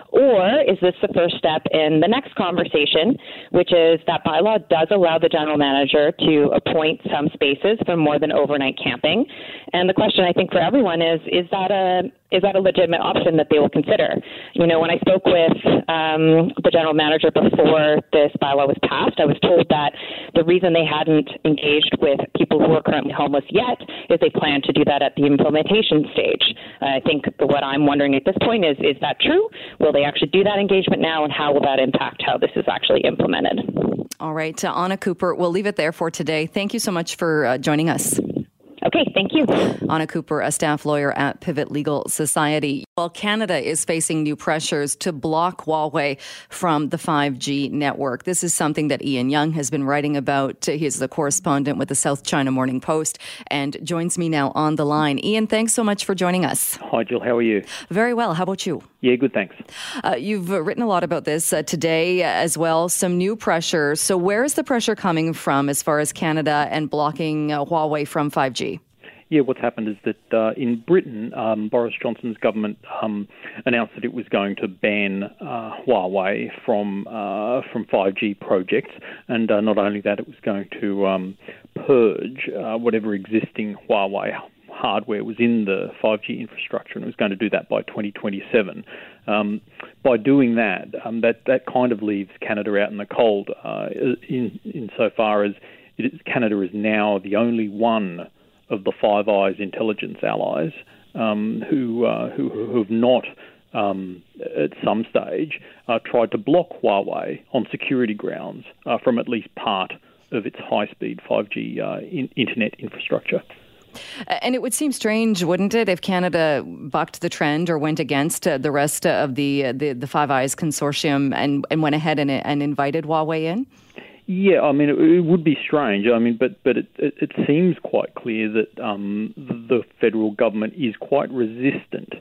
or is this the first step in the next conversation, which is that bylaw does allow the general manager to appoint some spaces for more than overnight camping, and the question I think for everyone is is that a is that a legitimate option that they will consider? You know, when I spoke with um, the general manager before this bylaw was passed, I was told that the reason they hadn't engaged with people who are currently homeless yet is they plan to do that at the implementation stage. Uh, I think what I'm wondering at this point is is that true? Will they actually do that engagement now, and how will that impact how this is actually implemented? All right, uh, Anna Cooper, we'll leave it there for today. Thank you so much for uh, joining us. Okay, thank you. Anna Cooper, a staff lawyer at Pivot Legal Society. While Canada is facing new pressures to block Huawei from the 5G network. This is something that Ian Young has been writing about. He's the correspondent with the South China Morning Post and joins me now on the line. Ian, thanks so much for joining us. Hi, Jill. How are you? Very well. How about you? Yeah, good, thanks. Uh, you've written a lot about this uh, today as well, some new pressure. So, where is the pressure coming from as far as Canada and blocking uh, Huawei from 5G? Yeah, what's happened is that uh, in Britain, um, Boris Johnson's government um, announced that it was going to ban uh, Huawei from uh, from 5G projects, and uh, not only that, it was going to um, purge uh, whatever existing Huawei hardware was in the 5G infrastructure, and it was going to do that by 2027. Um, by doing that, um, that that kind of leaves Canada out in the cold, uh, in insofar as Canada is now the only one of the Five Eyes intelligence allies um, who, uh, who, who have not um, at some stage uh, tried to block Huawei on security grounds uh, from at least part of its high-speed 5G uh, in- internet infrastructure. And it would seem strange, wouldn't it, if Canada bucked the trend or went against uh, the rest of the, uh, the, the Five Eyes consortium and, and went ahead and, and invited Huawei in? Yeah, I mean, it, it would be strange. I mean, but but it it, it seems quite clear that um, the federal government is quite resistant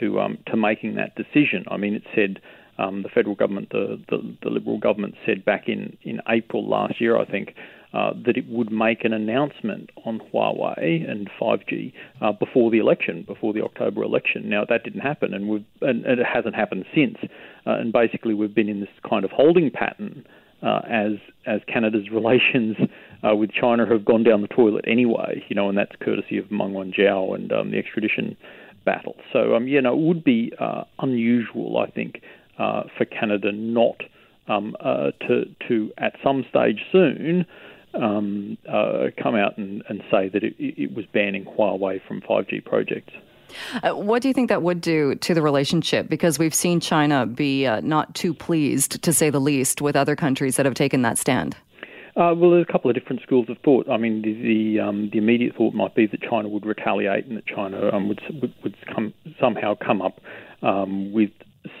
to um, to making that decision. I mean, it said um, the federal government, the, the, the Liberal government, said back in in April last year, I think. Uh, that it would make an announcement on Huawei and 5G uh, before the election, before the October election. Now that didn't happen, and, we've, and, and it hasn't happened since. Uh, and basically, we've been in this kind of holding pattern uh, as as Canada's relations uh, with China have gone down the toilet anyway, you know, and that's courtesy of Meng Wanzhou and um, the extradition battle. So, um, yeah, no, it would be uh, unusual, I think, uh, for Canada not um, uh, to to at some stage soon um, uh, come out and, and say that it, it, was banning Huawei from 5G projects. Uh, what do you think that would do to the relationship? Because we've seen China be uh, not too pleased, to say the least, with other countries that have taken that stand. Uh, well, there's a couple of different schools of thought. I mean, the the, um, the immediate thought might be that China would retaliate and that China um, would would, would come, somehow come up um, with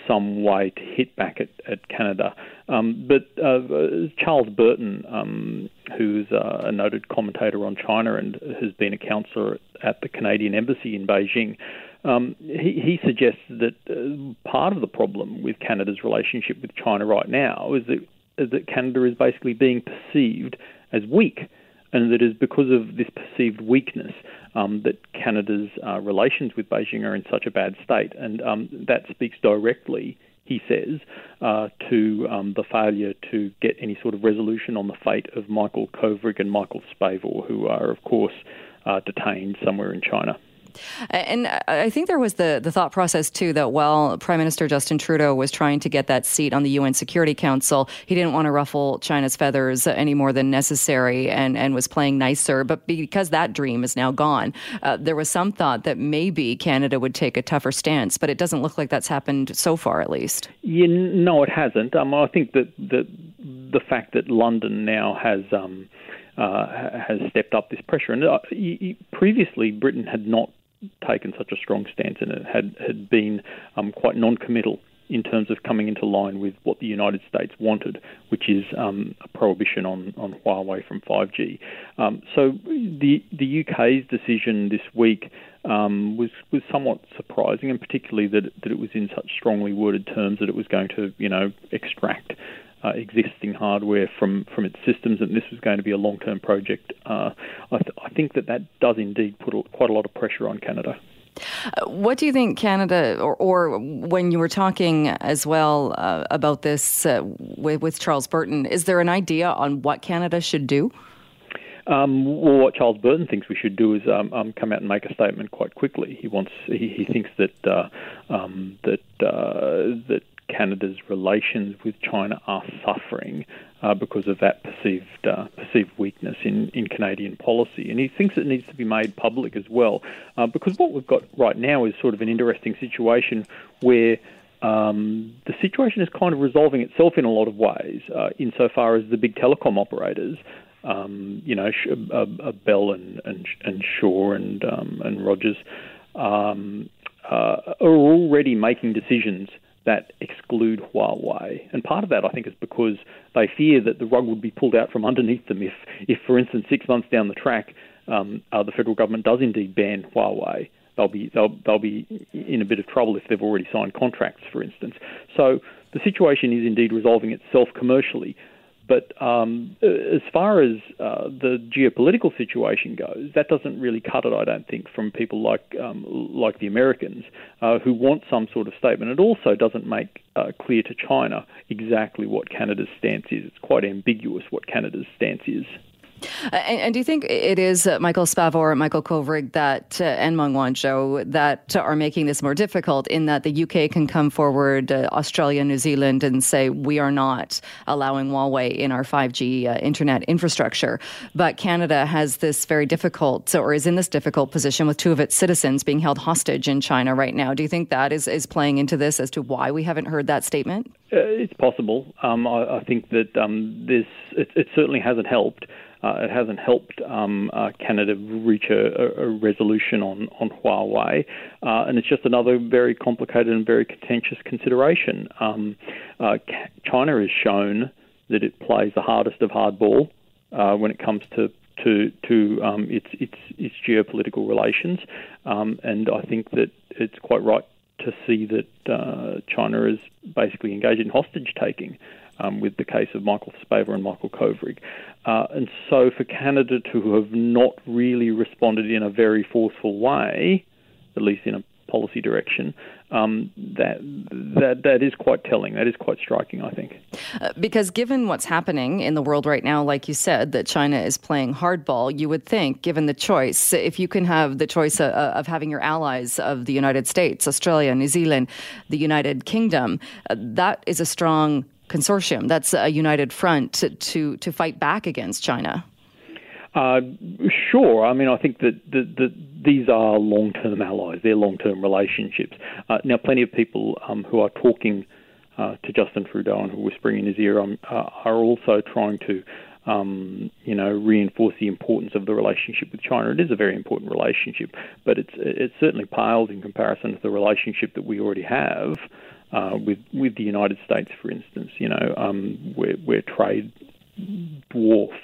some way to hit back at, at Canada. Um, but uh, Charles Burton, um, who's a noted commentator on China and has been a counsellor at the Canadian Embassy in Beijing, um, he, he, suggests that uh, part of the problem with Canada's relationship with China right now is that, is that Canada is basically being perceived as weak and it is because of this perceived weakness um, that Canada's uh, relations with Beijing are in such a bad state, and um, that speaks directly, he says, uh, to um, the failure to get any sort of resolution on the fate of Michael Kovrig and Michael Spavor, who are, of course, uh, detained somewhere in China. And I think there was the, the thought process, too, that while Prime Minister Justin Trudeau was trying to get that seat on the UN Security Council, he didn't want to ruffle China's feathers any more than necessary and, and was playing nicer. But because that dream is now gone, uh, there was some thought that maybe Canada would take a tougher stance, but it doesn't look like that's happened so far, at least. Yeah, no, it hasn't. Um, I think that, that the fact that London now has. Um, uh, has stepped up this pressure. And uh, previously, Britain had not taken such a strong stance and it had had been um, quite non-committal in terms of coming into line with what the United States wanted, which is um, a prohibition on, on Huawei from 5G. Um, so the the UK's decision this week um, was was somewhat surprising, and particularly that that it was in such strongly worded terms that it was going to you know extract uh, existing hardware from, from its systems, and this was going to be a long term project. Uh, I, th- I, think that that does indeed put a, quite a lot of pressure on Canada. Uh, what do you think Canada, or, or when you were talking as well uh, about this uh, with, with Charles Burton, is there an idea on what Canada should do? Um, well, what Charles Burton thinks we should do is um, um, come out and make a statement quite quickly. He wants he, he thinks that uh, um, that uh, that Canada's relations with China are suffering uh, because of that perceived uh, perceived weakness in, in Canadian policy, and he thinks it needs to be made public as well. Uh, because what we've got right now is sort of an interesting situation where. Um, the situation is kind of resolving itself in a lot of ways, uh, insofar as the big telecom operators um, you know, uh, uh, Bell and, and, and Shaw and um, and Rogers um, uh, are already making decisions that exclude Huawei. And part of that, I think, is because they fear that the rug would be pulled out from underneath them if, if for instance, six months down the track, um, uh, the federal government does indeed ban Huawei. They'll be they'll they'll be in a bit of trouble if they've already signed contracts, for instance. So the situation is indeed resolving itself commercially. But um, as far as uh, the geopolitical situation goes, that doesn't really cut it, I don't think, from people like um, like the Americans uh, who want some sort of statement. It also doesn't make uh, clear to China exactly what Canada's stance is. It's quite ambiguous what Canada's stance is. And, and, do you think it is uh, Michael Spavor, Michael Kovrig, that uh, and Meng Wanzhou that are making this more difficult in that the UK can come forward, uh, Australia, New Zealand, and say we are not allowing Huawei in our 5G uh, internet infrastructure, but Canada has this very difficult or is in this difficult position with two of its citizens being held hostage in China right now. Do you think that is is playing into this as to why we haven't heard that statement? Uh, it's possible. Um, I, I, think that um, this it, it certainly hasn't helped. Uh, it hasn't helped um, uh, Canada reach a, a, resolution on, on Huawei, uh, and it's just another very complicated and very contentious consideration. Um, uh, China has shown that it plays the hardest of hardball uh, when it comes to to to um, its its its geopolitical relations, um, and I think that it's quite right to see that uh, China is basically engaged in hostage taking um, with the case of Michael Spavor and Michael Kovrig. Uh, and so for Canada to have not really responded in a very forceful way, at least in a policy direction, um, that that that is quite telling. That is quite striking, I think. Uh, because given what's happening in the world right now, like you said, that China is playing hardball, you would think, given the choice, if you can have the choice of, uh, of having your allies of the United States, Australia, New Zealand, the United Kingdom, uh, that is a strong consortium. That's a united front to to, to fight back against China. Uh, sure. I mean, I think that the, the, these are long-term allies. They're long-term relationships. Uh, now, plenty of people um, who are talking uh, to Justin Trudeau and who are whispering in his ear um, uh, are also trying to, um, you know, reinforce the importance of the relationship with China. It is a very important relationship, but it's it certainly pales in comparison to the relationship that we already have. Uh, with with the United States, for instance, you know, um, where, where trade dwarfs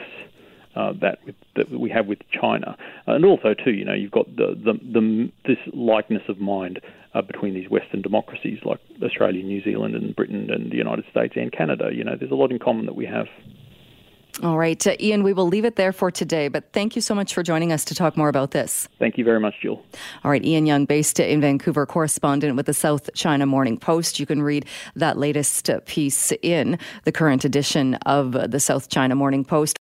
uh, that with, that we have with China, and also too, you know, you've got the the, the this likeness of mind uh, between these Western democracies like Australia, New Zealand, and Britain, and the United States and Canada. You know, there's a lot in common that we have. All right, uh, Ian, we will leave it there for today, but thank you so much for joining us to talk more about this. Thank you very much, Jill. All right, Ian Young, based in Vancouver, correspondent with the South China Morning Post. You can read that latest piece in the current edition of the South China Morning Post.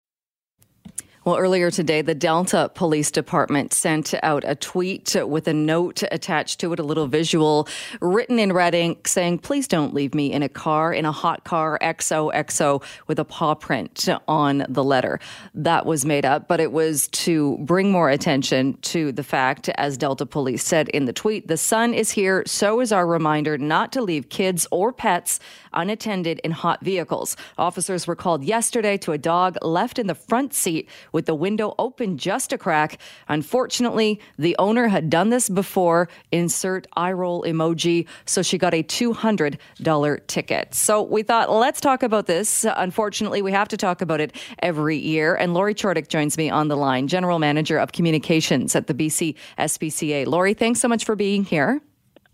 Well, earlier today, the Delta Police Department sent out a tweet with a note attached to it, a little visual written in red ink saying, Please don't leave me in a car, in a hot car, XOXO, with a paw print on the letter. That was made up, but it was to bring more attention to the fact, as Delta Police said in the tweet, the sun is here, so is our reminder not to leave kids or pets unattended in hot vehicles. Officers were called yesterday to a dog left in the front seat with the window open just a crack. Unfortunately, the owner had done this before. Insert eye roll emoji. So she got a $200 ticket. So we thought, let's talk about this. Unfortunately, we have to talk about it every year. And Lorie Chortyk joins me on the line, General Manager of Communications at the BC SPCA. Lorie, thanks so much for being here.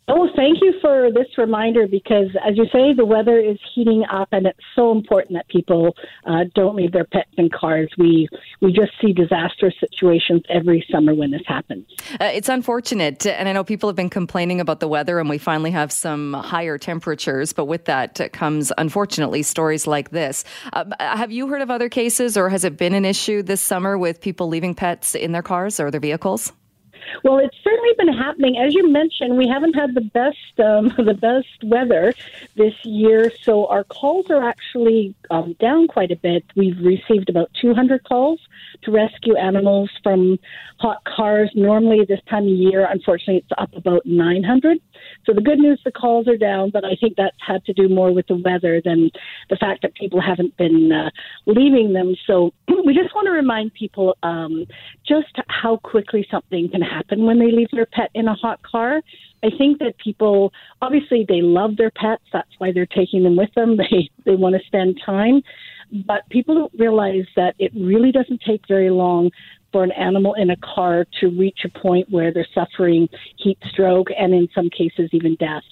Oh, thank you for this reminder because, as you say, the weather is heating up, and it's so important that people uh, don't leave their pets in cars. We we just see disastrous situations every summer when this happens. Uh, it's unfortunate, and I know people have been complaining about the weather, and we finally have some higher temperatures. But with that comes, unfortunately, stories like this. Uh, have you heard of other cases, or has it been an issue this summer with people leaving pets in their cars or their vehicles? Well, it's certainly been happening. As you mentioned, we haven't had the best um, the best weather this year, so our calls are actually um, down quite a bit. We've received about 200 calls to rescue animals from hot cars. Normally, this time of year, unfortunately, it's up about 900. So the good news, the calls are down, but I think that's had to do more with the weather than the fact that people haven't been uh, leaving them. So we just want to remind people um, just how quickly something can happen when they leave their pet in a hot car. I think that people obviously they love their pets. That's why they're taking them with them. They they want to spend time, but people don't realize that it really doesn't take very long for an animal in a car to reach a point where they're suffering heat stroke and in some cases even death.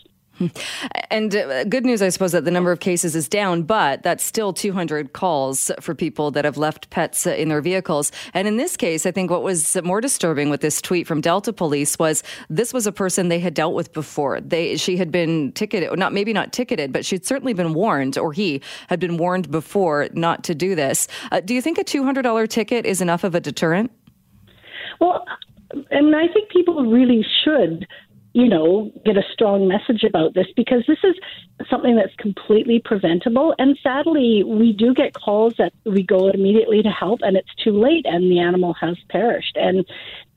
And uh, good news, I suppose, that the number of cases is down, but that's still 200 calls for people that have left pets uh, in their vehicles. And in this case, I think what was more disturbing with this tweet from Delta Police was this was a person they had dealt with before. They she had been ticketed, not maybe not ticketed, but she'd certainly been warned, or he had been warned before not to do this. Uh, do you think a $200 ticket is enough of a deterrent? Well, and I think people really should you know, get a strong message about this because this is something that's completely preventable. And sadly, we do get calls that we go immediately to help and it's too late and the animal has perished. And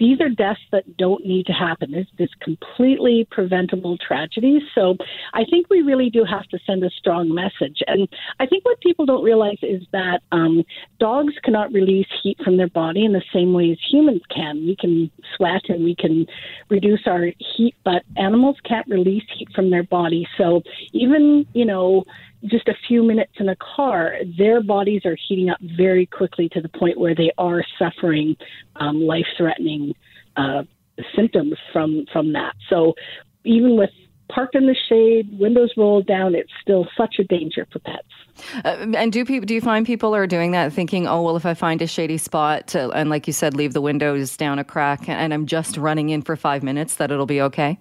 these are deaths that don't need to happen. This is completely preventable tragedies. So I think we really do have to send a strong message. And I think what people don't realize is that um, dogs cannot release heat from their body in the same way as humans can. We can sweat and we can reduce our heat, but animals can't release heat from their body. So even, you know, just a few minutes in a car, their bodies are heating up very quickly to the point where they are suffering um, life-threatening uh, symptoms from from that. So even with parked in the shade, windows rolled down, it's still such a danger for pets. Uh, and do people do you find people are doing that, thinking, oh well, if I find a shady spot to, and like you said, leave the windows down a crack, and I'm just running in for five minutes, that it'll be okay?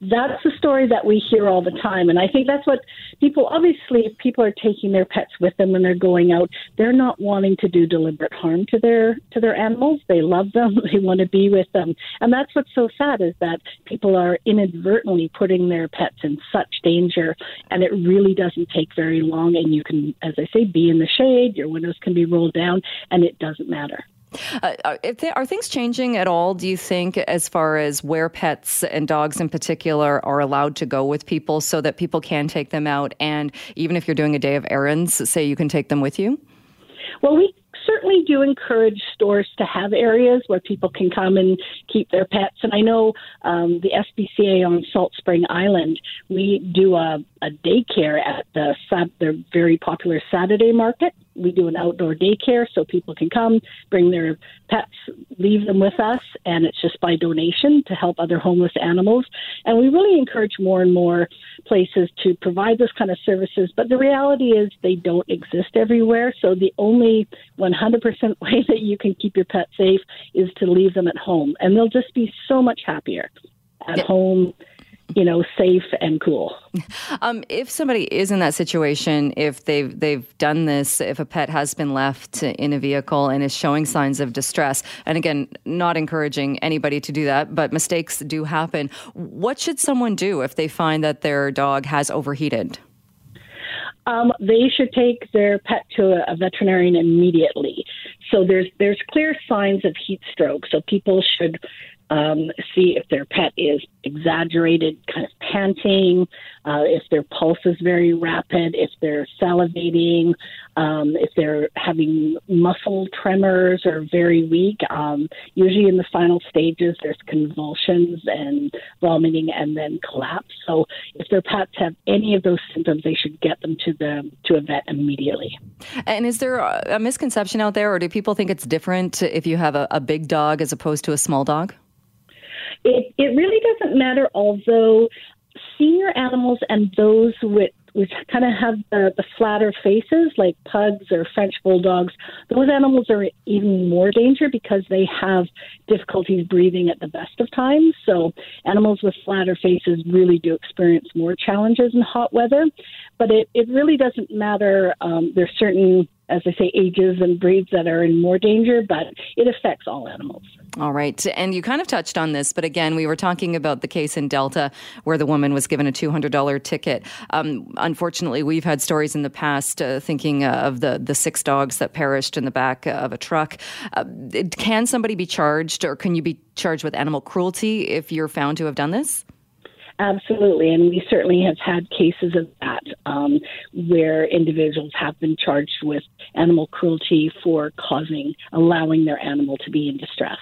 That's the story that we hear all the time. And I think that's what people, obviously, if people are taking their pets with them when they're going out, they're not wanting to do deliberate harm to their, to their animals. They love them. They want to be with them. And that's what's so sad is that people are inadvertently putting their pets in such danger. And it really doesn't take very long. And you can, as I say, be in the shade. Your windows can be rolled down and it doesn't matter. Uh, are things changing at all, do you think, as far as where pets and dogs in particular are allowed to go with people so that people can take them out? And even if you're doing a day of errands, say you can take them with you? Well, we certainly do encourage stores to have areas where people can come and keep their pets. And I know um, the SPCA on Salt Spring Island, we do a, a daycare at the, the very popular Saturday market we do an outdoor daycare so people can come, bring their pets, leave them with us, and it's just by donation to help other homeless animals. And we really encourage more and more places to provide this kind of services. But the reality is they don't exist everywhere. So the only 100% way that you can keep your pet safe is to leave them at home, and they'll just be so much happier at home you know, safe and cool. Um, if somebody is in that situation, if they've they've done this, if a pet has been left in a vehicle and is showing signs of distress, and again, not encouraging anybody to do that, but mistakes do happen. What should someone do if they find that their dog has overheated? Um, they should take their pet to a, a veterinarian immediately. So there's there's clear signs of heat stroke. So people should um, see if their pet is exaggerated, kind of panting, uh, if their pulse is very rapid, if they're salivating, um, if they're having muscle tremors or very weak. Um, usually in the final stages, there's convulsions and vomiting and then collapse. So if their pets have any of those symptoms, they should get them to the to a vet immediately. And is there a misconception out there, or do people think it's different if you have a, a big dog as opposed to a small dog? It it really doesn't matter, although senior animals and those with which kind of have the, the flatter faces, like pugs or French bulldogs, those animals are even more danger because they have difficulties breathing at the best of times. So animals with flatter faces really do experience more challenges in hot weather. But it, it really doesn't matter. Um, there's certain as I say, ages and breeds that are in more danger, but it affects all animals. All right. And you kind of touched on this, but again, we were talking about the case in Delta where the woman was given a $200 ticket. Um, unfortunately, we've had stories in the past uh, thinking uh, of the, the six dogs that perished in the back of a truck. Uh, can somebody be charged or can you be charged with animal cruelty if you're found to have done this? Absolutely, and we certainly have had cases of um, where individuals have been charged with animal cruelty for causing, allowing their animal to be in distress.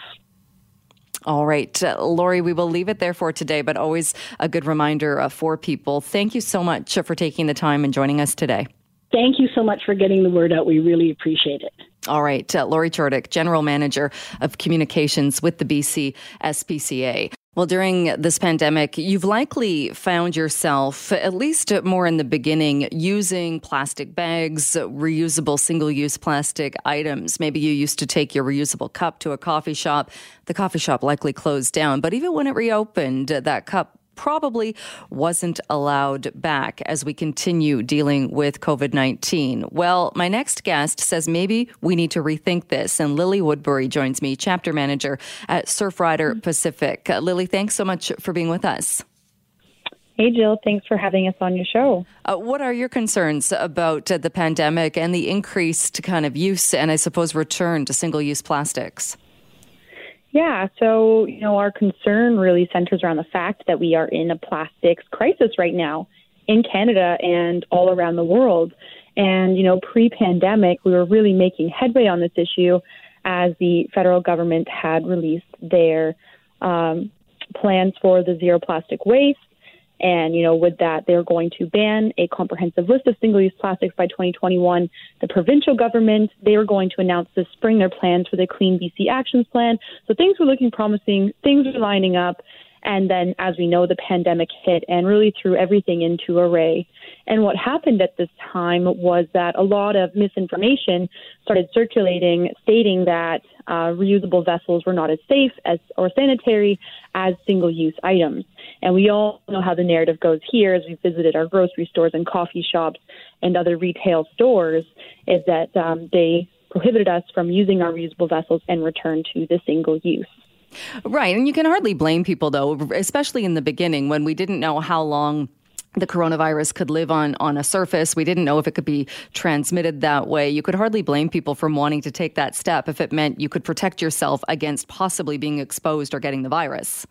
All right, uh, Lorie, we will leave it there for today, but always a good reminder uh, for people. Thank you so much for taking the time and joining us today. Thank you so much for getting the word out. We really appreciate it. All right, uh, Lorie Chortyk, General Manager of Communications with the BC SPCA. Well, during this pandemic, you've likely found yourself, at least more in the beginning, using plastic bags, reusable single use plastic items. Maybe you used to take your reusable cup to a coffee shop. The coffee shop likely closed down, but even when it reopened, that cup probably wasn't allowed back as we continue dealing with COVID 19. Well, my next guest says maybe we need to rethink this. And Lilly Woodbury joins me, chapter manager at Surfrider mm-hmm. Pacific. Uh, Lilly, thanks so much for being with us. Hey, Jill, thanks for having us on your show. Uh, what are your concerns about uh, the pandemic and the increased kind of use and I suppose return to single use plastics? Yeah, so, you know, our concern really centers around the fact that we are in a plastics crisis right now in Canada and all around the world. And, you know, pre pandemic, we were really making headway on this issue as the federal government had released their um, plans for the zero plastic waste and, you know, with that, they're going to ban a comprehensive list of single use plastics by 2021. The provincial government, they were going to announce this spring their plans for the Clean BC Actions Plan. So things were looking promising, things were lining up. And then, as we know, the pandemic hit and really threw everything into array. And what happened at this time was that a lot of misinformation started circulating, stating that uh, reusable vessels were not as safe as or sanitary as single-use items. And we all know how the narrative goes here as we visited our grocery stores and coffee shops and other retail stores, is that um, they prohibited us from using our reusable vessels and return to the single use. Right. And you can hardly blame people, though, especially in the beginning when we didn't know how long the coronavirus could live on on a surface. We didn't know if it could be transmitted that way. You could hardly blame people from wanting to take that step if it meant you could protect yourself against possibly being exposed or getting the virus.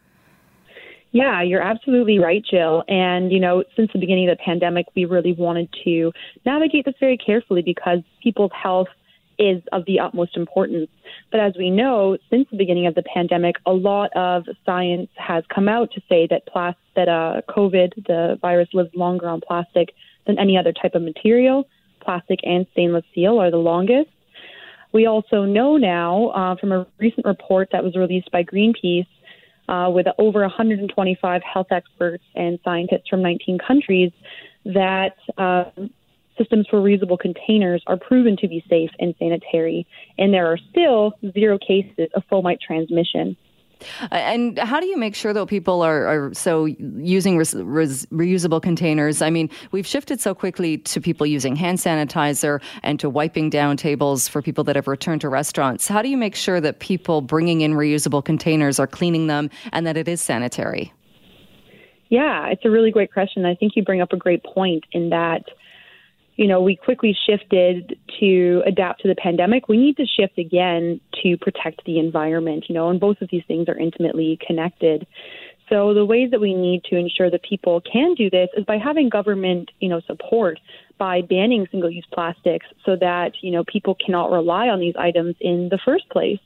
Yeah, you're absolutely right, Jill. And, you know, since the beginning of the pandemic, we really wanted to navigate this very carefully because people's health is of the utmost importance. But as we know, since the beginning of the pandemic, a lot of science has come out to say that plas- that uh, COVID, the virus, lives longer on plastic than any other type of material. Plastic and stainless steel are the longest. We also know now uh, from a recent report that was released by Greenpeace uh, with over 125 health experts and scientists from 19 countries that uh, systems for reusable containers are proven to be safe and sanitary, and there are still zero cases of fomite transmission. Uh, and how do you make sure that people are, are so using res, res, reusable containers? I mean, we've shifted so quickly to people using hand sanitizer and to wiping down tables for people that have returned to restaurants. How do you make sure that people bringing in reusable containers are cleaning them and that it is sanitary? Yeah, it's a really great question. I think you bring up a great point in that you know, we quickly shifted to adapt to the pandemic. We need to shift again to protect the environment, you know, and both of these things are intimately connected. So the ways that we need to ensure that people can do this is by having government, you know, support by banning single-use plastics so that, you know, people cannot rely on these items in the first place.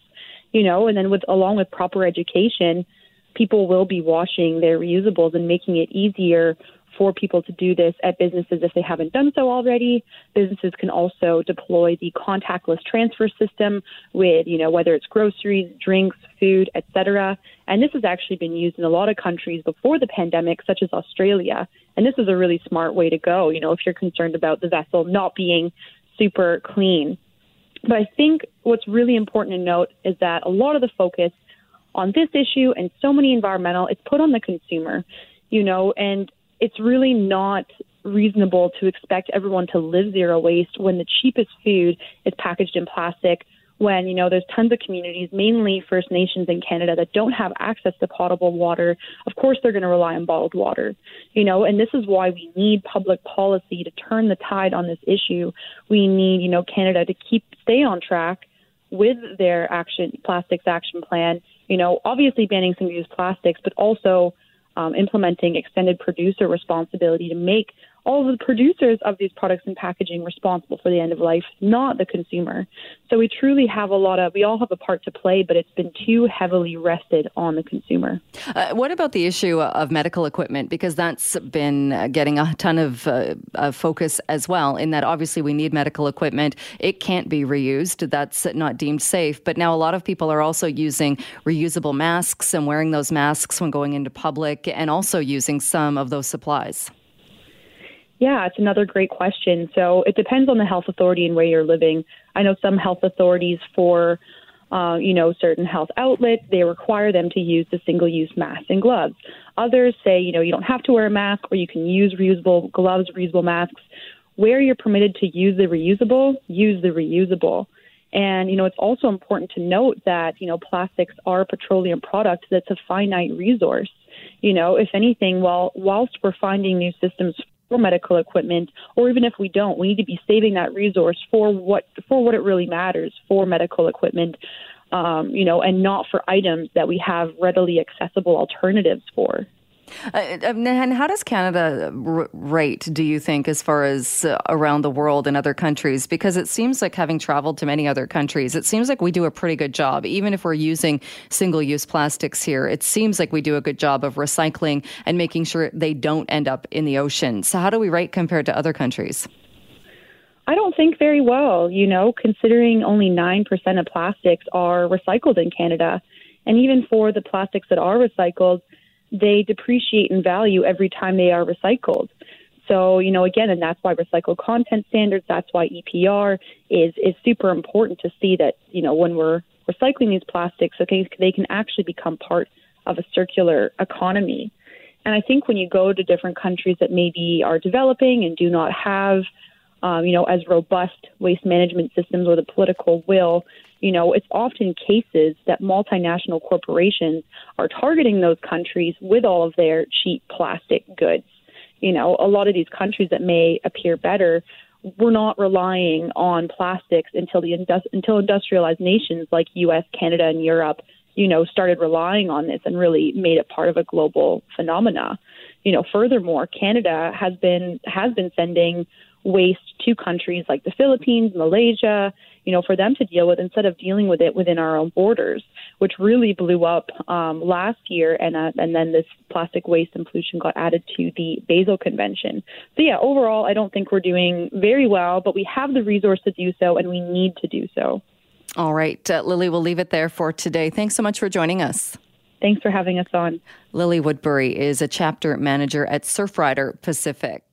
You know, and then with along with proper education, people will be washing their reusables and making it easier for people to do this at businesses if they haven't done so already. Businesses can also deploy the contactless transfer system with, you know, whether it's groceries, drinks, food, etc. And this has actually been used in a lot of countries before the pandemic, such as Australia. And this is a really smart way to go, you know, if you're concerned about the vessel not being super clean. But I think what's really important to note is that a lot of the focus on this issue and so many environmental, it's put on the consumer, you know, and it's really not reasonable to expect everyone to live zero waste when the cheapest food is packaged in plastic when you know there's tons of communities mainly first nations in canada that don't have access to potable water. Of course they're going to rely on bottled water you know and this is why we need public policy to turn the tide on this issue. We need you know canada to keep stay on track with their action plastics action plan you know obviously banning single use plastics but also um, implementing extended producer responsibility to make all of the producers of these products and packaging responsible for the end of life, not the consumer. So we truly have a lot of, we all have a part to play, but it's been too heavily rested on the consumer. Uh, what about the issue of medical equipment? Because that's been getting a ton of, uh, of focus as well, in that obviously we need medical equipment. It can't be reused, that's not deemed safe. But now a lot of people are also using reusable masks and wearing those masks when going into public and also using some of those supplies. Yeah, it's another great question. So it depends on the health authority and where you're living. I know some health authorities for, uh, you know, certain health outlets, they require them to use the single-use masks and gloves. Others say, you know, you don't have to wear a mask or you can use reusable gloves, reusable masks. Where you're permitted to use the reusable, use the reusable. And, you know, it's also important to note that, you know, plastics are a petroleum product that's a finite resource. You know, if anything, while whilst we're finding new systems medical equipment, or even if we don't, we need to be saving that resource for what for what it really matters for medical equipment, um, you know, and not for items that we have readily accessible alternatives for. Uh, um, and how does Canada rate, do you think, as far as uh, around the world and other countries? Because it seems like having traveled to many other countries, it seems like we do a pretty good job. Even if we're using single use plastics here, it seems like we do a good job of recycling and making sure they don't end up in the ocean. So, how do we rate compared to other countries? I don't think very well, you know, considering only 9% of plastics are recycled in Canada. And even for the plastics that are recycled, they depreciate in value every time they are recycled. So, you know, again, and that's why recycled content standards, that's why EPR is is super important to see that, you know, when we're recycling these plastics, okay, they can actually become part of a circular economy. And I think when you go to different countries that maybe are developing and do not have, um, you know, as robust waste management systems or the political will, you know, it's often cases that multinational corporations are targeting those countries with all of their cheap plastic goods. You know, a lot of these countries that may appear better we're not relying on plastics until the until industrialized nations like U.S., Canada, and Europe, you know, started relying on this and really made it part of a global phenomena. You know, furthermore, Canada has been has been sending waste to countries like the Philippines, Malaysia, you know, for them to deal with instead of dealing with it within our own borders, which really blew up um, last year, and uh, and then this plastic waste and pollution got added to the Basel Convention. So yeah, overall, I don't think we're doing very well, but we have the resource to do so, and we need to do so. All right, uh, Lilly, we'll leave it there for today. Thanks so much for joining us. Thanks for having us on. Lilly Woodbury is a chapter manager at Surfrider Pacific.